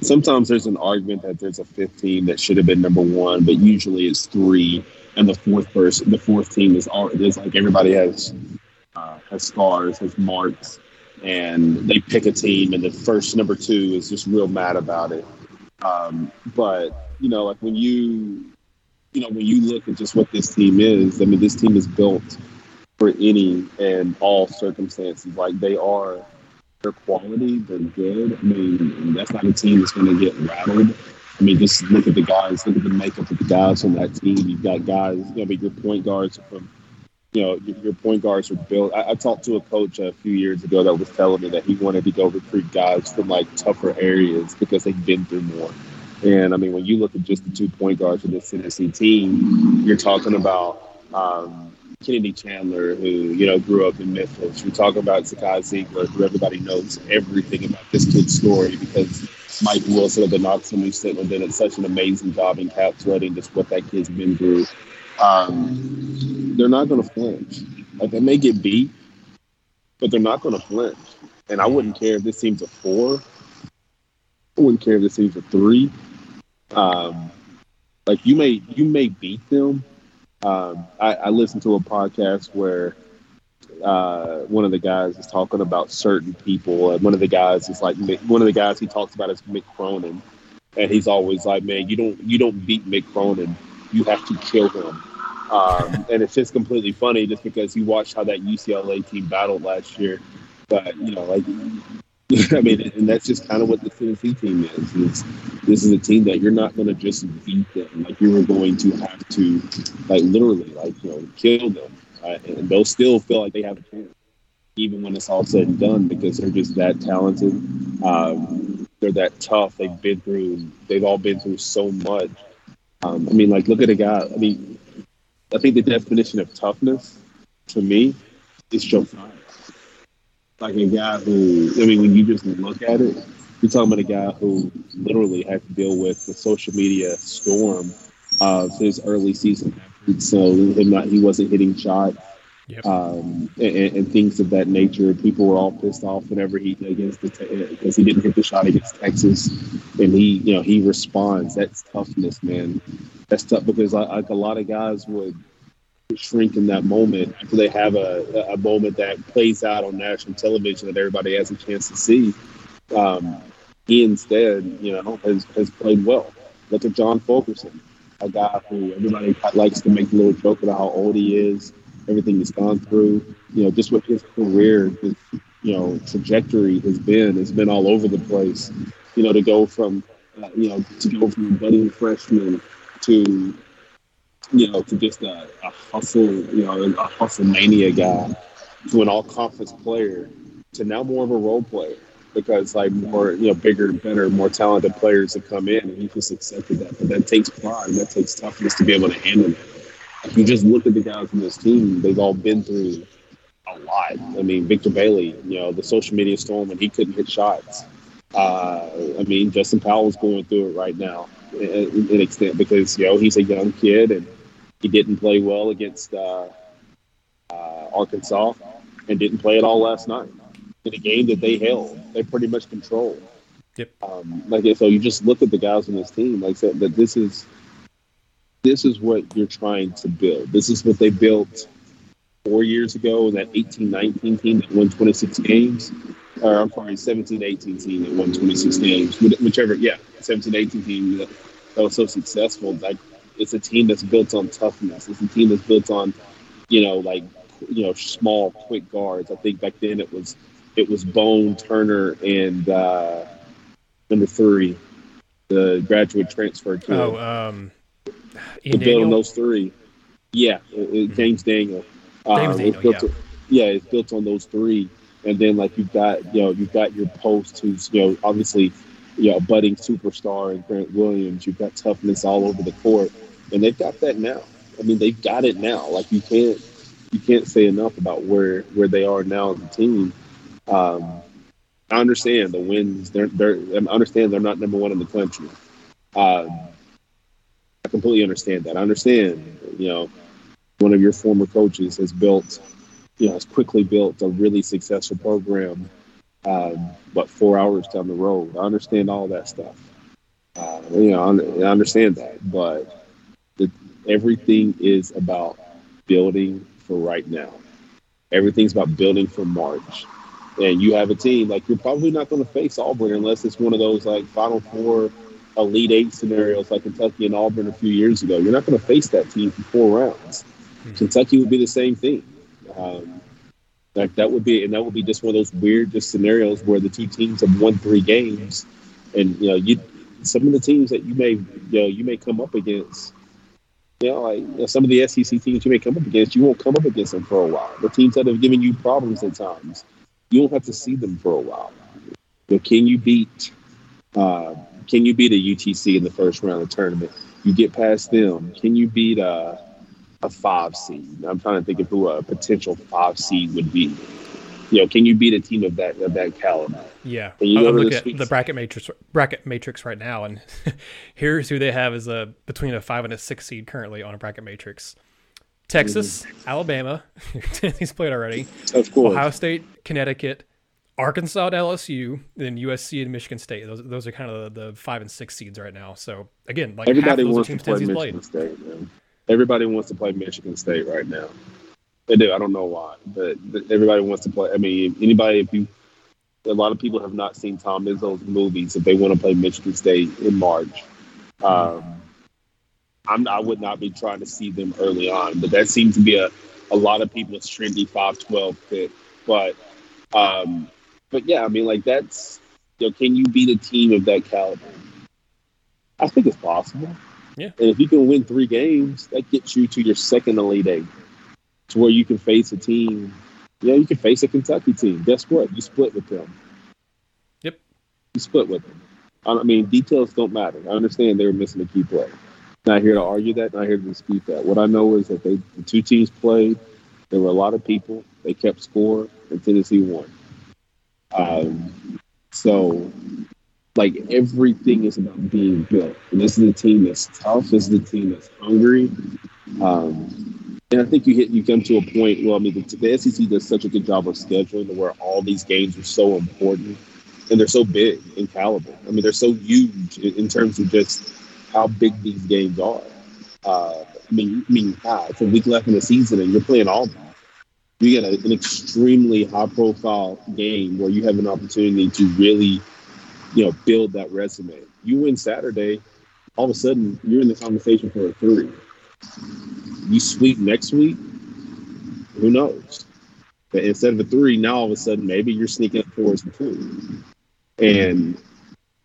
sometimes there's an argument that there's a 15 that should have been number one, but usually it's three, and the fourth person, the fourth team is all. It's like everybody has uh, has scars, has marks, and they pick a team, and the first number two is just real mad about it. Um, but you know, like when you, you know, when you look at just what this team is, I mean, this team is built for any and all circumstances. Like they are their quality, they're good. I mean, that's not a team that's going to get rattled. I mean, just look at the guys, look at the makeup of the guys on that team. You've got guys, you know, your point guards from, you know, your point guards are built. I, I, talked to a coach a few years ago that was telling me that he wanted to go recruit guys from like tougher areas because they've been through more. And I mean, when you look at just the two point guards of this Tennessee team, you're talking about, um, Kennedy Chandler, who you know grew up in Memphis. We talk about Zakai Zeigler, who everybody knows everything about this kid's story because Mike Wilson of the Knox News Sentinel did such an amazing job encapsulating just what that kid's been through. Um, they're not going to flinch. Like they may get beat, but they're not going to flinch. And I wouldn't care if this team's a four. I wouldn't care if this team's a three. Um, like you may you may beat them. Um, I, I listened to a podcast where uh, one of the guys is talking about certain people, and one of the guys is like one of the guys he talks about is Mick Cronin, and he's always like, "Man, you don't you don't beat Mick Cronin, you have to kill him." Um, [LAUGHS] and it's just completely funny just because you watched how that UCLA team battled last year. But you know, like [LAUGHS] I mean, and that's just kind of what the Tennessee team is. This is a team that you're not going to just beat them; like you're going to have to, like literally, like you know, kill them, uh, and they'll still feel like they have a chance, even when it's all said and done, because they're just that talented. Um, they're that tough. They've been through. They've all been through so much. Um, I mean, like look at a guy. I mean, I think the definition of toughness to me is Josiah like a guy who, I mean, when you just look at it, you're talking about a guy who literally had to deal with the social media storm of his early season. So him not, he wasn't hitting shots yep. um, and, and, things of that nature. People were all pissed off whenever he against the because he didn't hit the shot against Texas, and he, you know, he responds. That's toughness, man. That's tough because like a lot of guys would shrink in that moment after they have a, a moment that plays out on national television that everybody has a chance to see. Um, he instead, you know, has, has played well. Look at John Fulkerson, a guy who everybody likes to make a little joke about how old he is, everything he's gone through. You know, just what his career, his, you know, trajectory has been, has been all over the place. You know, to go from, uh, you know, to go from budding freshman to you know, to just a, a hustle, you know, a hustle mania guy to an all conference player to now more of a role player because like more, you know, bigger, better, more talented players have come in and he just accepted that. But that takes pride, that takes toughness to be able to handle that If you just look at the guys in this team, they've all been through a lot. I mean, Victor Bailey, you know, the social media storm when he couldn't hit shots. Uh, I mean, Justin Powell's going through it right now in, in extent because, you know, he's a young kid and he didn't play well against uh, uh, Arkansas and didn't play at all last night in a game that they held. They pretty much controlled. Yep. Um, like so, you just look at the guys on this team. Like I said, that this is this is what you're trying to build. This is what they built four years ago. in That 18-19 team that won 26 games. Or I'm sorry, 17-18 team that won 26 games. Whichever, yeah, 17-18 team that, that was so successful. Like it's a team that's built on toughness. It's a team that's built on, you know, like you know, small, quick guards. I think back then it was it was Bone Turner and uh, number three, the graduate transfer kid. Oh, um, Ian build on those three. Yeah, it, it, mm-hmm. James Daniel. James um, Daniel, yeah. To, yeah, it's built on those three, and then like you've got you know you've got your post who's you know obviously you know budding superstar and Grant Williams. You've got toughness all over the court and they've got that now. I mean, they've got it now. Like you can't you can't say enough about where where they are now as a team. Um, I understand the wins. They're they're I understand they're not number one in the country. Um, I completely understand that. I understand. You know, one of your former coaches has built, you know, has quickly built a really successful program, um, but four hours down the road. I understand all that stuff. Uh, you know, I understand that, but everything is about building for right now. Everything's about building for March. And you have a team like you're probably not going to face Auburn unless it's one of those like Final Four, Elite Eight scenarios like Kentucky and Auburn a few years ago. You're not going to face that team for four rounds. Mm-hmm. Kentucky would be the same thing. Um, like that would be, and that would be just one of those weird just scenarios where the two teams have won three games, and you know you some of the teams that you may you know you may come up against you know, like you know, some of the SEC teams you may come up against, you won't come up against them for a while. The teams that have given you problems at times, you won't have to see them for a while. But can you beat? Uh, can you beat a UTC in the first round of the tournament? You get past them. Can you beat? Uh, a five seed. I'm trying to think of who a potential five seed would be. You know, can you beat a team of that of that caliber? Yeah, I'm looking at the bracket matrix bracket matrix right now, and [LAUGHS] here's who they have as a between a five and a six seed currently on a bracket matrix. Texas, mm-hmm. Alabama, [LAUGHS] he's played already. Of course. Ohio State, Connecticut, Arkansas at LSU, then USC and Michigan State. Those those are kind of the, the five and six seeds right now. So again, like everybody wants to play Michigan played. State. Man. Everybody wants to play Michigan State right now. They do. I don't know why, but everybody wants to play. I mean, anybody, if you, a lot of people have not seen Tom Izzo's movies. If they want to play Michigan State in March, um, I'm, I would not be trying to see them early on. But that seems to be a, a lot of people's trendy 5-12 pick. But, um, but yeah, I mean, like that's, you know, can you beat a team of that caliber? I think it's possible. Yeah. And if you can win three games, that gets you to your second Elite Eight to where you can face a team. Yeah, you can face a Kentucky team. Guess what? You split with them. Yep. You split with them. I mean, details don't matter. I understand they were missing a key player. Not here to argue that. Not here to dispute that. What I know is that they the two teams played. There were a lot of people. They kept score, and Tennessee won. Um, so, like everything is about being built. And this is a team that's tough. This is a team that's hungry. Um, and I think you hit you come to a point. Well, I mean, the, the SEC does such a good job of scheduling where all these games are so important and they're so big in caliber. I mean, they're so huge in, in terms of just how big these games are. Uh, I mean, I mean, ah, it's a week left in the season, and you're playing all. You get a, an extremely high-profile game where you have an opportunity to really, you know, build that resume. You win Saturday, all of a sudden you're in the conversation for a three you sweep next week, who knows? But instead of a three, now all of a sudden maybe you're sneaking up towards the two. And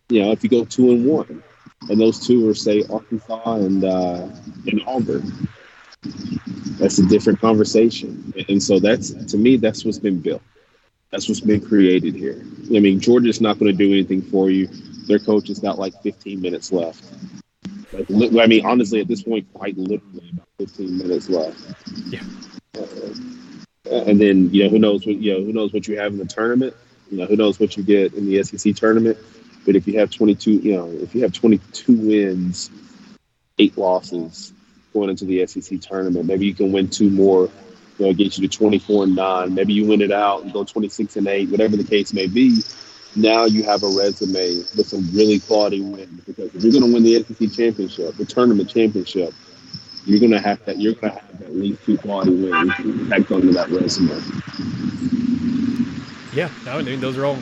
you know, if you go two and one, and those two are say Arkansas and uh, and Auburn, that's a different conversation. And so that's to me, that's what's been built. That's what's been created here. I mean, Georgia's not going to do anything for you. Their coach has got like 15 minutes left. Like, I mean, honestly, at this point, quite literally about 15 minutes left. Yeah. Uh, and then you know who knows what you know who knows what you have in the tournament. You know who knows what you get in the SEC tournament. But if you have 22, you know, if you have 22 wins, eight losses going into the SEC tournament, maybe you can win two more. You know, get you to 24 and nine. Maybe you win it out and go 26 and eight, whatever the case may be now you have a resume with some really quality wins. Because if you're going to win the SEC championship, the tournament championship, you're going to have that. You're going to have at least two quality wins back onto that resume. Yeah, no, I mean those are all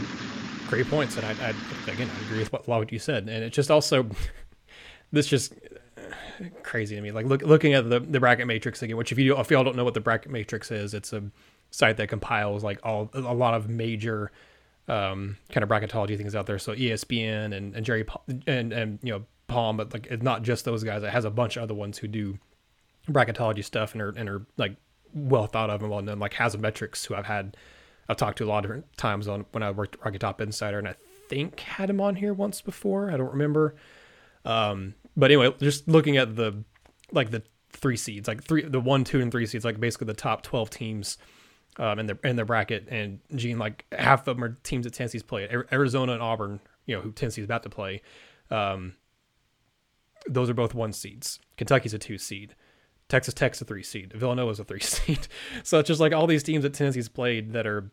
great points, and I, I again I agree with what, a what you said, and it's just also [LAUGHS] this just uh, crazy to me. Like look, looking at the, the bracket matrix again, which if you if y'all don't know what the bracket matrix is, it's a site that compiles like all a lot of major um, kind of bracketology things out there. So ESPN and, and Jerry and and you know Palm, but like it's not just those guys. It has a bunch of other ones who do bracketology stuff and are and are like well thought of and well known. Like Haslametrics, who I've had I've talked to a lot of different times on when I worked at Rocky Top Insider, and I think had him on here once before. I don't remember. Um, but anyway, just looking at the like the three seeds, like three, the one, two, and three seeds, like basically the top twelve teams um, in their in their bracket. And Gene, like half of them are teams that Tennessee's played. Arizona and Auburn, you know, who Tennessee's about to play. Um, those are both one seeds. Kentucky's a two seed. Texas Tech's a three seed. Villanova's a three [LAUGHS] seed. so it's just like all these teams that Tennessee's played that are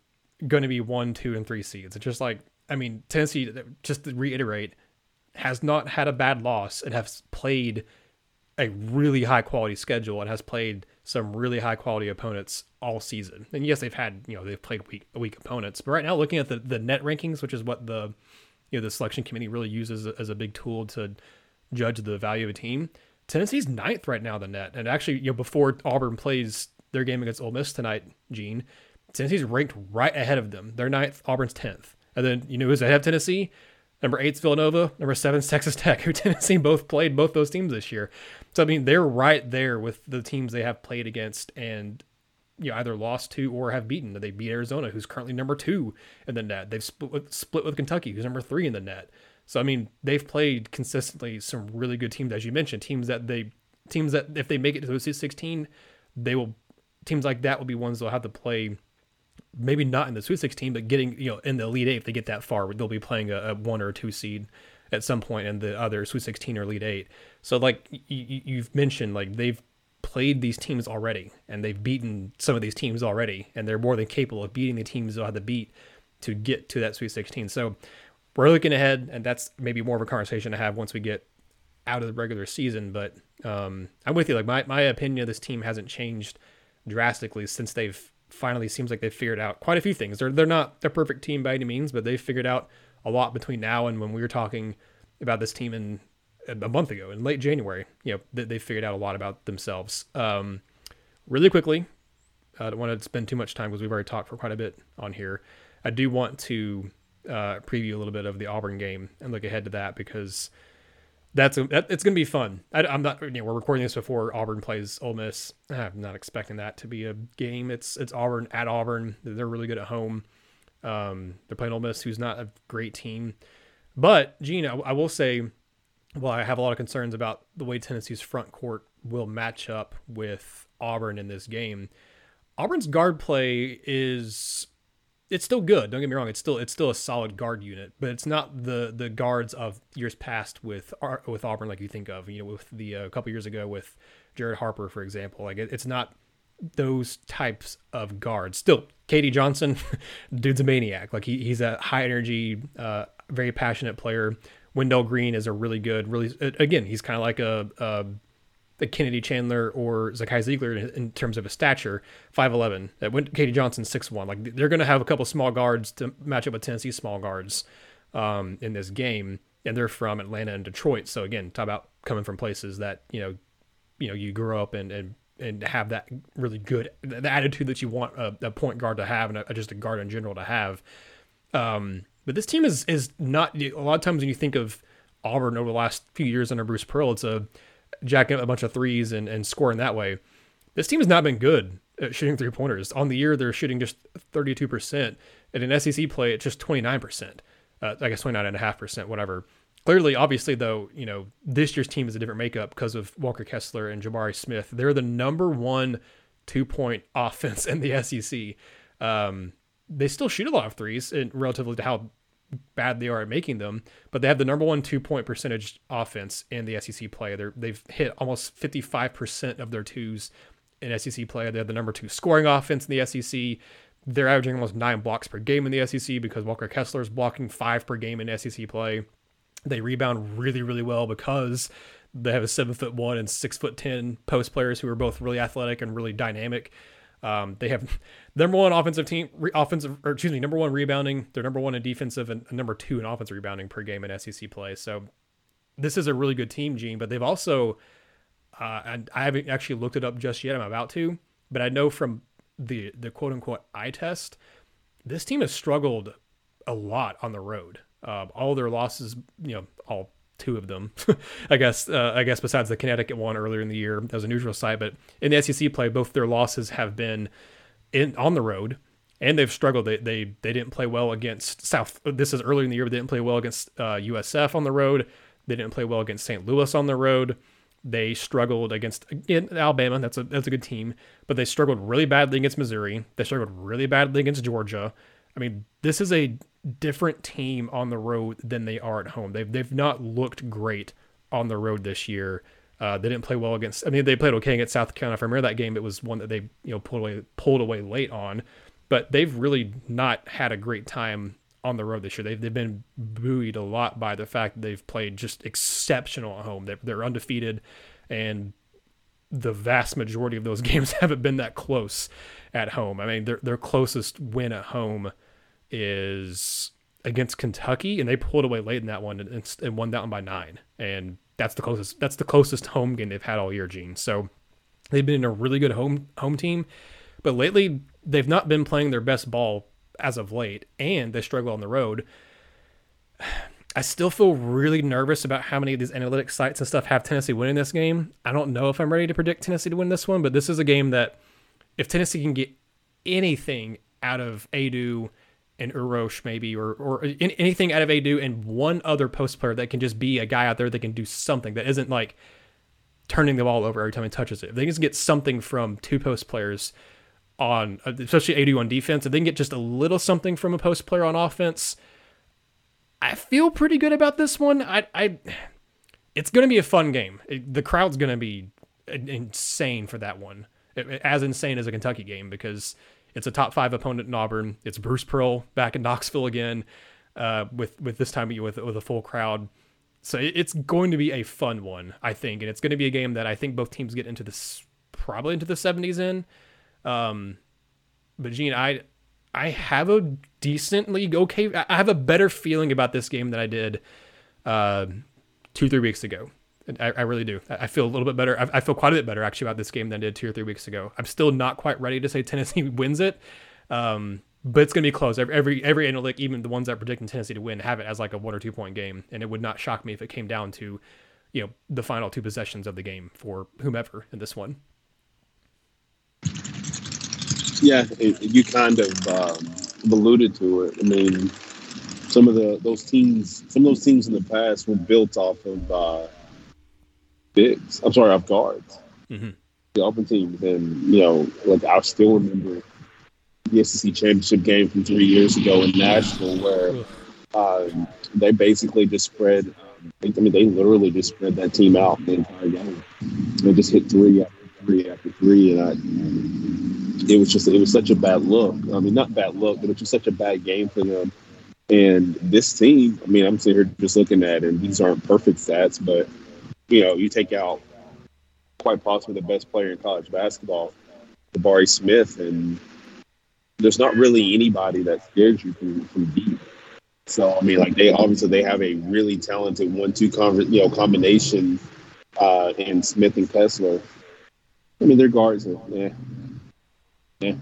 going to be one, two, and three seeds. It's just like I mean Tennessee. Just to reiterate, has not had a bad loss and has played a really high quality schedule and has played some really high quality opponents all season. And yes, they've had you know they've played weak weak opponents, but right now looking at the the net rankings, which is what the you know the selection committee really uses as a big tool to judge the value of a team. Tennessee's ninth right now the net, and actually you know before Auburn plays their game against Ole Miss tonight, Gene, Tennessee's ranked right ahead of them. They're ninth, Auburn's tenth, and then you know who's ahead of Tennessee? Number eight's Villanova. Number seven's Texas Tech, who [LAUGHS] Tennessee both played both those teams this year. So I mean, they're right there with the teams they have played against and you know either lost to or have beaten. They beat Arizona, who's currently number two in the net. They've split with, split with Kentucky, who's number three in the net. So I mean, they've played consistently some really good teams, as you mentioned, teams that they teams that if they make it to the Sweet 16, they will teams like that will be ones they'll have to play. Maybe not in the Sweet 16, but getting you know in the Elite Eight if they get that far, they'll be playing a, a one or two seed at some point in the other Sweet 16 or Elite Eight. So like you, you've mentioned, like they've played these teams already and they've beaten some of these teams already, and they're more than capable of beating the teams they'll have to beat to get to that Sweet 16. So we're looking ahead, and that's maybe more of a conversation to have once we get out of the regular season. But um, I'm with you. Like my my opinion of this team hasn't changed drastically since they've finally seems like they've figured out quite a few things. They're they're not a perfect team by any means, but they've figured out a lot between now and when we were talking about this team in a month ago in late January. You know, they, they figured out a lot about themselves. Um, really quickly, I don't want to spend too much time because we've already talked for quite a bit on here. I do want to uh, preview a little bit of the Auburn game and look ahead to that because that's a, that, it's going to be fun. I, am not. You know, we're recording this before Auburn plays Ole Miss. I'm not expecting that to be a game. It's it's Auburn at Auburn. They're really good at home. Um, they're playing Ole Miss, who's not a great team. But Gene, I, I will say, well, I have a lot of concerns about the way Tennessee's front court will match up with Auburn in this game. Auburn's guard play is it's still good. Don't get me wrong. It's still it's still a solid guard unit, but it's not the the guards of years past with with Auburn like you think of. You know, with the uh, a couple years ago with Jared Harper, for example. Like it, it's not those types of guards. Still, KD Johnson, [LAUGHS] dude's a maniac. Like he, he's a high energy, uh, very passionate player. Wendell Green is a really good, really again. He's kind of like a, a the Kennedy Chandler or Zakai Zeigler in, in terms of a stature, 5'11. That went KD Johnson 6'1. Like they're going to have a couple small guards to match up with Tennessee small guards um, in this game, and they're from Atlanta and Detroit. So again, talk about coming from places that you know, you know, you grew up and and and have that really good the attitude that you want a, a point guard to have and a, just a guard in general to have. Um, but this team is is not a lot of times when you think of Auburn over the last few years under Bruce Pearl, it's a jacking up a bunch of threes and, and scoring that way. This team has not been good at shooting three pointers. On the year, they're shooting just 32%. And in SEC play, it's just 29%. Uh, I guess 29.5%, whatever. Clearly, obviously, though, you know, this year's team is a different makeup because of Walker Kessler and Jabari Smith. They're the number one two point [LAUGHS] offense in the SEC. Um, they still shoot a lot of threes, and relatively to how bad they are at making them, but they have the number one two point percentage offense in the SEC play. They're, they've hit almost 55% of their twos in SEC play. They have the number two scoring offense in the SEC. They're averaging almost nine blocks per game in the SEC because Walker Kessler is blocking five per game in SEC play. They rebound really, really well because they have a seven foot one and six foot ten post players who are both really athletic and really dynamic. Um, they have [LAUGHS] number one offensive team, re, offensive, or excuse me, number one rebounding. They're number one in defensive and number two in offensive rebounding per game in SEC play. So this is a really good team, Gene. But they've also, uh, and I haven't actually looked it up just yet. I'm about to, but I know from the the quote unquote eye test, this team has struggled a lot on the road. Uh, all their losses, you know, all two of them, [LAUGHS] I guess. Uh, I guess besides the Connecticut one earlier in the year, that was a neutral site. But in the SEC play, both their losses have been in on the road, and they've struggled. They they they didn't play well against South. This is earlier in the year, but they didn't play well against uh, USF on the road. They didn't play well against St. Louis on the road. They struggled against again, Alabama. That's a that's a good team, but they struggled really badly against Missouri. They struggled really badly against Georgia. I mean, this is a different team on the road than they are at home. They've they've not looked great on the road this year. Uh, they didn't play well against. I mean, they played okay against South Carolina. If I remember that game, it was one that they you know pulled away pulled away late on. But they've really not had a great time on the road this year. They've they've been buoyed a lot by the fact that they've played just exceptional at home. They're, they're undefeated, and the vast majority of those [LAUGHS] games haven't been that close at home. I mean, their their closest win at home is against Kentucky, and they pulled away late in that one and, and won that one by nine. And that's the closest. That's the closest home game they've had all year, Gene. So they've been in a really good home home team, but lately they've not been playing their best ball as of late, and they struggle on the road. [SIGHS] I still feel really nervous about how many of these analytics sites and stuff have Tennessee winning this game. I don't know if I'm ready to predict Tennessee to win this one, but this is a game that if Tennessee can get anything out of Aidoo and Uros maybe, or or anything out of Aidoo and one other post player that can just be a guy out there that can do something that isn't like turning the ball over every time he touches it, if they can get something from two post players on, especially AD on defense, if they can get just a little something from a post player on offense, I feel pretty good about this one. I, I it's going to be a fun game. It, the crowd's going to be insane for that one, as insane as a Kentucky game because it's a top five opponent in Auburn. It's Bruce Pearl back in Knoxville again, uh, with with this time with with a full crowd. So it's going to be a fun one, I think, and it's going to be a game that I think both teams get into this probably into the 70s in. Um, but Gene, I I have a decently okay. I have a better feeling about this game than I did uh, two three weeks ago. I, I, really do. I feel a little bit better. I, I, feel quite a bit better actually about this game than I did two or three weeks ago. I'm still not quite ready to say [LAUGHS] Tennessee wins it, um, but it's going to be close. Every, every every analytic, even the ones that predicting Tennessee to win, have it as like a one or two point game, and it would not shock me if it came down to, you know, the final two possessions of the game for whomever in this one. Yeah, it, you kind of um, alluded to it. I mean, some of the those teams, some of those teams in the past were built off of uh, bigs. I'm sorry, off guards. Mm-hmm. The open teams, and you know, like I still remember the SEC championship game from three years ago in Nashville, where um, they basically just spread. Um, I mean, they literally just spread that team out the entire game. They just hit three after three after three, and I, it was just it was such a bad look. I mean, not bad look, but it was just such a bad game for them. And this team, I mean, I'm sitting here just looking at, it, and these aren't perfect stats, but you know, you take out quite possibly the best player in college basketball, Jabari Smith, and there's not really anybody that scares you from, from deep. So I mean, like they obviously they have a really talented one-two con- you know combination uh, in Smith and Kessler. I mean, their guards are yeah, yeah.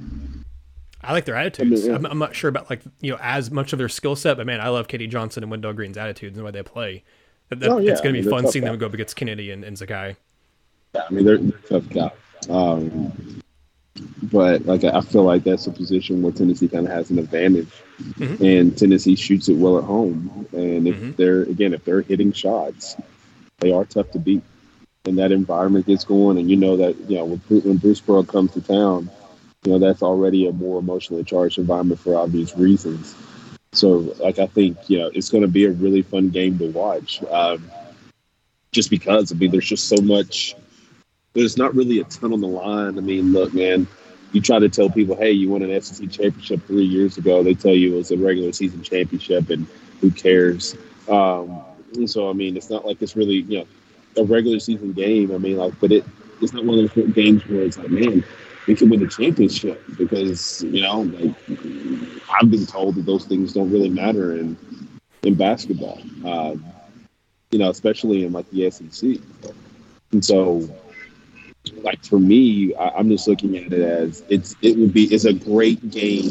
I like their attitudes. I mean, yeah. I'm, I'm, not sure about like you know as much of their skill set, but man, I love KD Johnson and Wendell Green's attitudes and the way they play. That, oh, yeah. It's going to be I mean, fun seeing guys. them go up against Kennedy and, and Zakai. Yeah, I mean they're, they're tough guys. Um, but like I feel like that's a position where Tennessee kind of has an advantage, mm-hmm. and Tennessee shoots it well at home. And if mm-hmm. they're again, if they're hitting shots, they are tough to beat. And that environment gets going, and you know that you know when, when Bruce Pearl comes to town, you know that's already a more emotionally charged environment for obvious reasons. So, like, I think you know it's going to be a really fun game to watch, um, just because I mean, there's just so much. There's not really a ton on the line. I mean, look, man, you try to tell people, hey, you won an SEC championship three years ago. They tell you it was a regular season championship, and who cares? Um, so, I mean, it's not like it's really you know a regular season game. I mean, like, but it it's not one of those games where it's like, man, we could win the championship because you know, like I've been told that those things don't really matter in in basketball. Uh, you know, especially in like the SEC. And so, like for me, I, am just looking at it as it's it would be it's a great game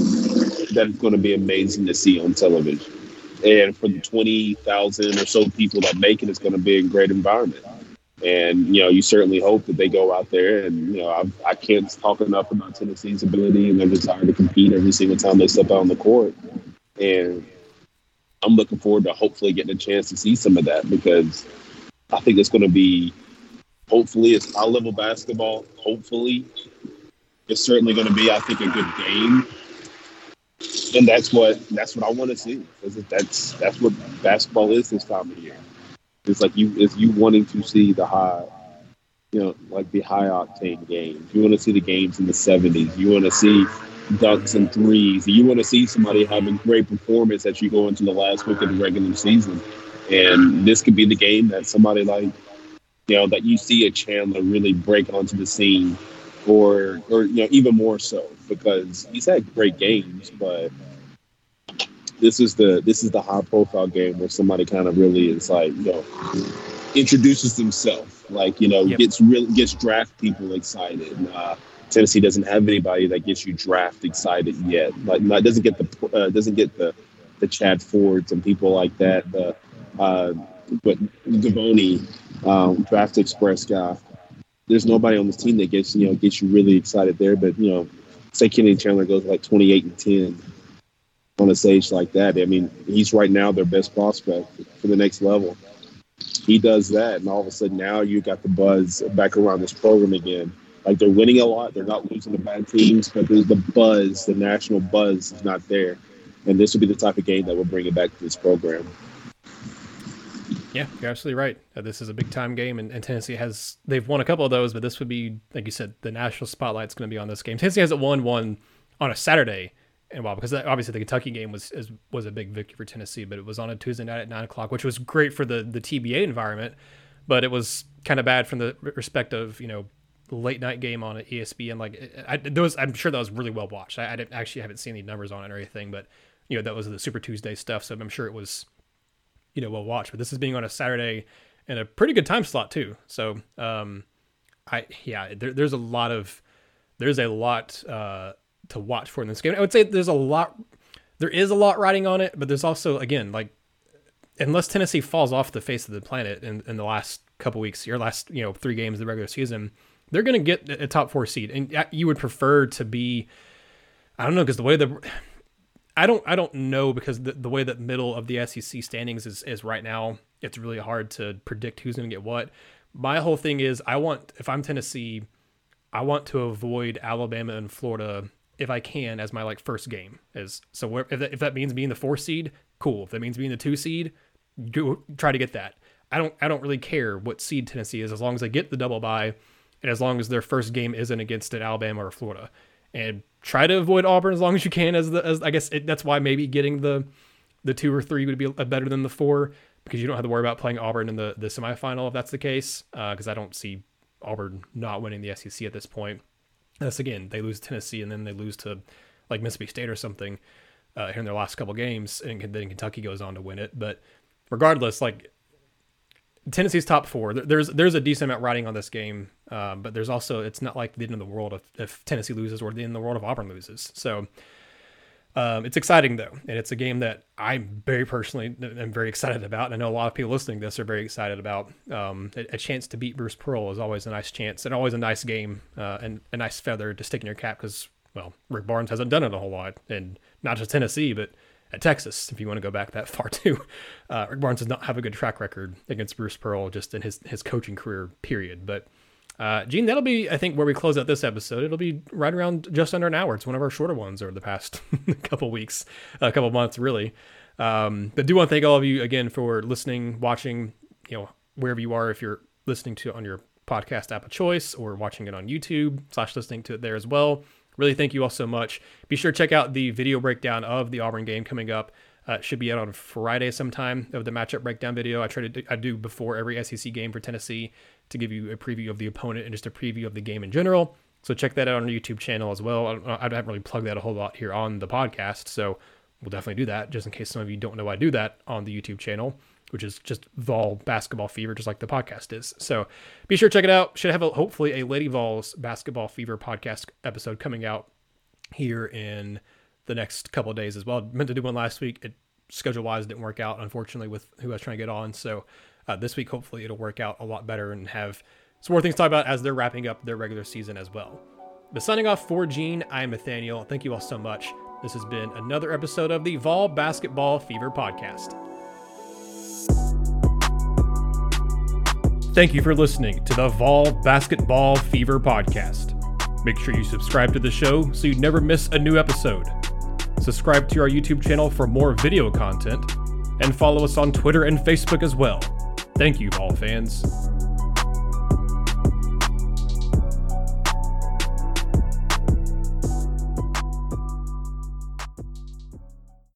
that is going to be amazing to see on television. And for the twenty thousand or so people that make it, it's going to be a great environment. And you know, you certainly hope that they go out there and you know, I've, I can not talk enough about Tennessee's ability and their desire to compete every single time they step out on the court. And I'm looking forward to hopefully getting a chance to see some of that because I think it's going to be hopefully it's high level basketball. Hopefully, it's certainly going to be I think a good game. And that's what that's what I want to see. That's that's what basketball is this time of year. It's like you it's you wanting to see the high, you know, like the high octane games. You want to see the games in the '70s. You want to see dunks and threes. You want to see somebody having great performance as you go into the last week of the regular season. And this could be the game that somebody like, you know, that you see a Chandler really break onto the scene, or or you know even more so because he's had great games, but this is the this is the high profile game where somebody kind of really is like you know introduces themselves like you know yep. gets really gets draft people excited. Uh, tennessee doesn't have anybody that gets you draft excited yet. Like not, doesn't get the uh, doesn't get the the chad fords and people like that the uh, but Givony, um, draft express guy. There's nobody on this team that gets you know gets you really excited there but you know say kenny chandler goes like 28 and 10 on a stage like that. I mean, he's right now their best prospect for the next level. he does that, and all of a sudden now you got the buzz back around this program again. Like they're winning a lot, they're not losing to bad teams, but the, the buzz, the national buzz, is not there. And this would be the type of game that will bring it back to this program. Yeah, you're absolutely right. Uh, this is a big time game, and, and, Tennessee has they've won a couple of those, but this would be like you said, the national spotlight's going to be on this game. Tennessee hasn't won one on a Saturday in a while because obviously the Kentucky game was was a big victory for Tennessee, but it was on a Tuesday night at nine o'clock, which was great for the the TBA environment, but it was kind of bad from the respect of you know late night game on ESPN. Like I, was, I'm sure that was really well watched. I, I didn't actually haven't seen any numbers on it or anything, but you know that was the Super Tuesday stuff, so I'm sure it was you know well watched. But this is being on a Saturday and a pretty good time slot too. So um, I yeah, there, there's a lot of there's a lot uh, to watch for in this game. I would say there's a lot there is a lot riding on it, but there's also again like unless Tennessee falls off the face of the planet in, in the last couple weeks, your last you know three games of the regular season, they're going to get a top four seed, and uh, you would prefer to be. I don't know because the way the I don't I don't know because the, the way that middle of the SEC standings is is right now, it's really hard to predict who's going to get what. My whole thing is I want if I'm Tennessee, I want to avoid Alabama and Florida if I can as my like first game. Is so where, if that, if that means being the four seed, cool. If that means being the two seed, do try to get that. I don't I don't really care what seed Tennessee is as long as I get the double bye, and as long as their first game isn't against an Alabama or Florida, and try to avoid Auburn as long as you can. As the as I guess it, that's why maybe getting the the two or three would be better than the four because you don't have to worry about playing Auburn in the the semifinal if that's the case. Because uh, I don't see Auburn not winning the SEC at this point. That's again, they lose Tennessee and then they lose to like Mississippi State or something uh, here in their last couple games, and then Kentucky goes on to win it. But regardless, like Tennessee's top four, there's there's a decent amount riding on this game, um, but there's also it's not like the end of the world if, if Tennessee loses or the end of the world if Auburn loses. So um, it's exciting though, and it's a game that I'm very personally am very excited about. And I know a lot of people listening to this are very excited about. Um, a, a, chance to beat Bruce Pearl is always a nice chance, and always a nice game uh, and a nice feather to stick in your cap because well, Rick Barnes hasn't done it a whole lot, and not just Tennessee, but at Texas, if you want to go back that [LAUGHS] far too. Uh, Rick Barnes does not have a good track record against Bruce Pearl just in his his coaching career period, but uh, Gene, that'll be, I think, where we close out this episode. It'll be right around just under an hour. It's one of our shorter ones over the past [LAUGHS] couple weeks, a couple months, really. Um, but do want to thank all of you again for listening, watching, you know, wherever you are, if you're listening to it on your podcast app of choice or watching it on YouTube slash listening to it there as well. Really thank you all so much. Be sure to check out the video breakdown of the Auburn game coming up. Uh, should be out on Friday sometime of the matchup breakdown video. I try to do, I do before every SEC game for Tennessee to give you a preview of the opponent and just a preview of the game in general. So check that out on our YouTube channel as well. I, I haven't really plugged that a whole lot here on the podcast, so we'll definitely do that just in case some of you don't know I do that on the YouTube channel, which is just Vol Basketball Fever, just like the podcast is. So be sure to check it out. Should have a, hopefully a Lady Vols Basketball Fever podcast episode coming out here in the next couple of days as well. I meant to do one last week. It schedule wise didn't work out, unfortunately, with who I was trying to get on. So uh, this week, hopefully, it'll work out a lot better and have some more things to talk about as they're wrapping up their regular season as well. But signing off for Gene, I'm Nathanael. Thank you all so much. This has been another episode of the Vol Basketball Fever Podcast. Thank you for listening to the Vol Basketball Fever Podcast. Make sure you subscribe to the show so you never miss a new episode. Subscribe to our YouTube channel for more video content, and follow us on Twitter and Facebook as well. Thank you, Vol fans.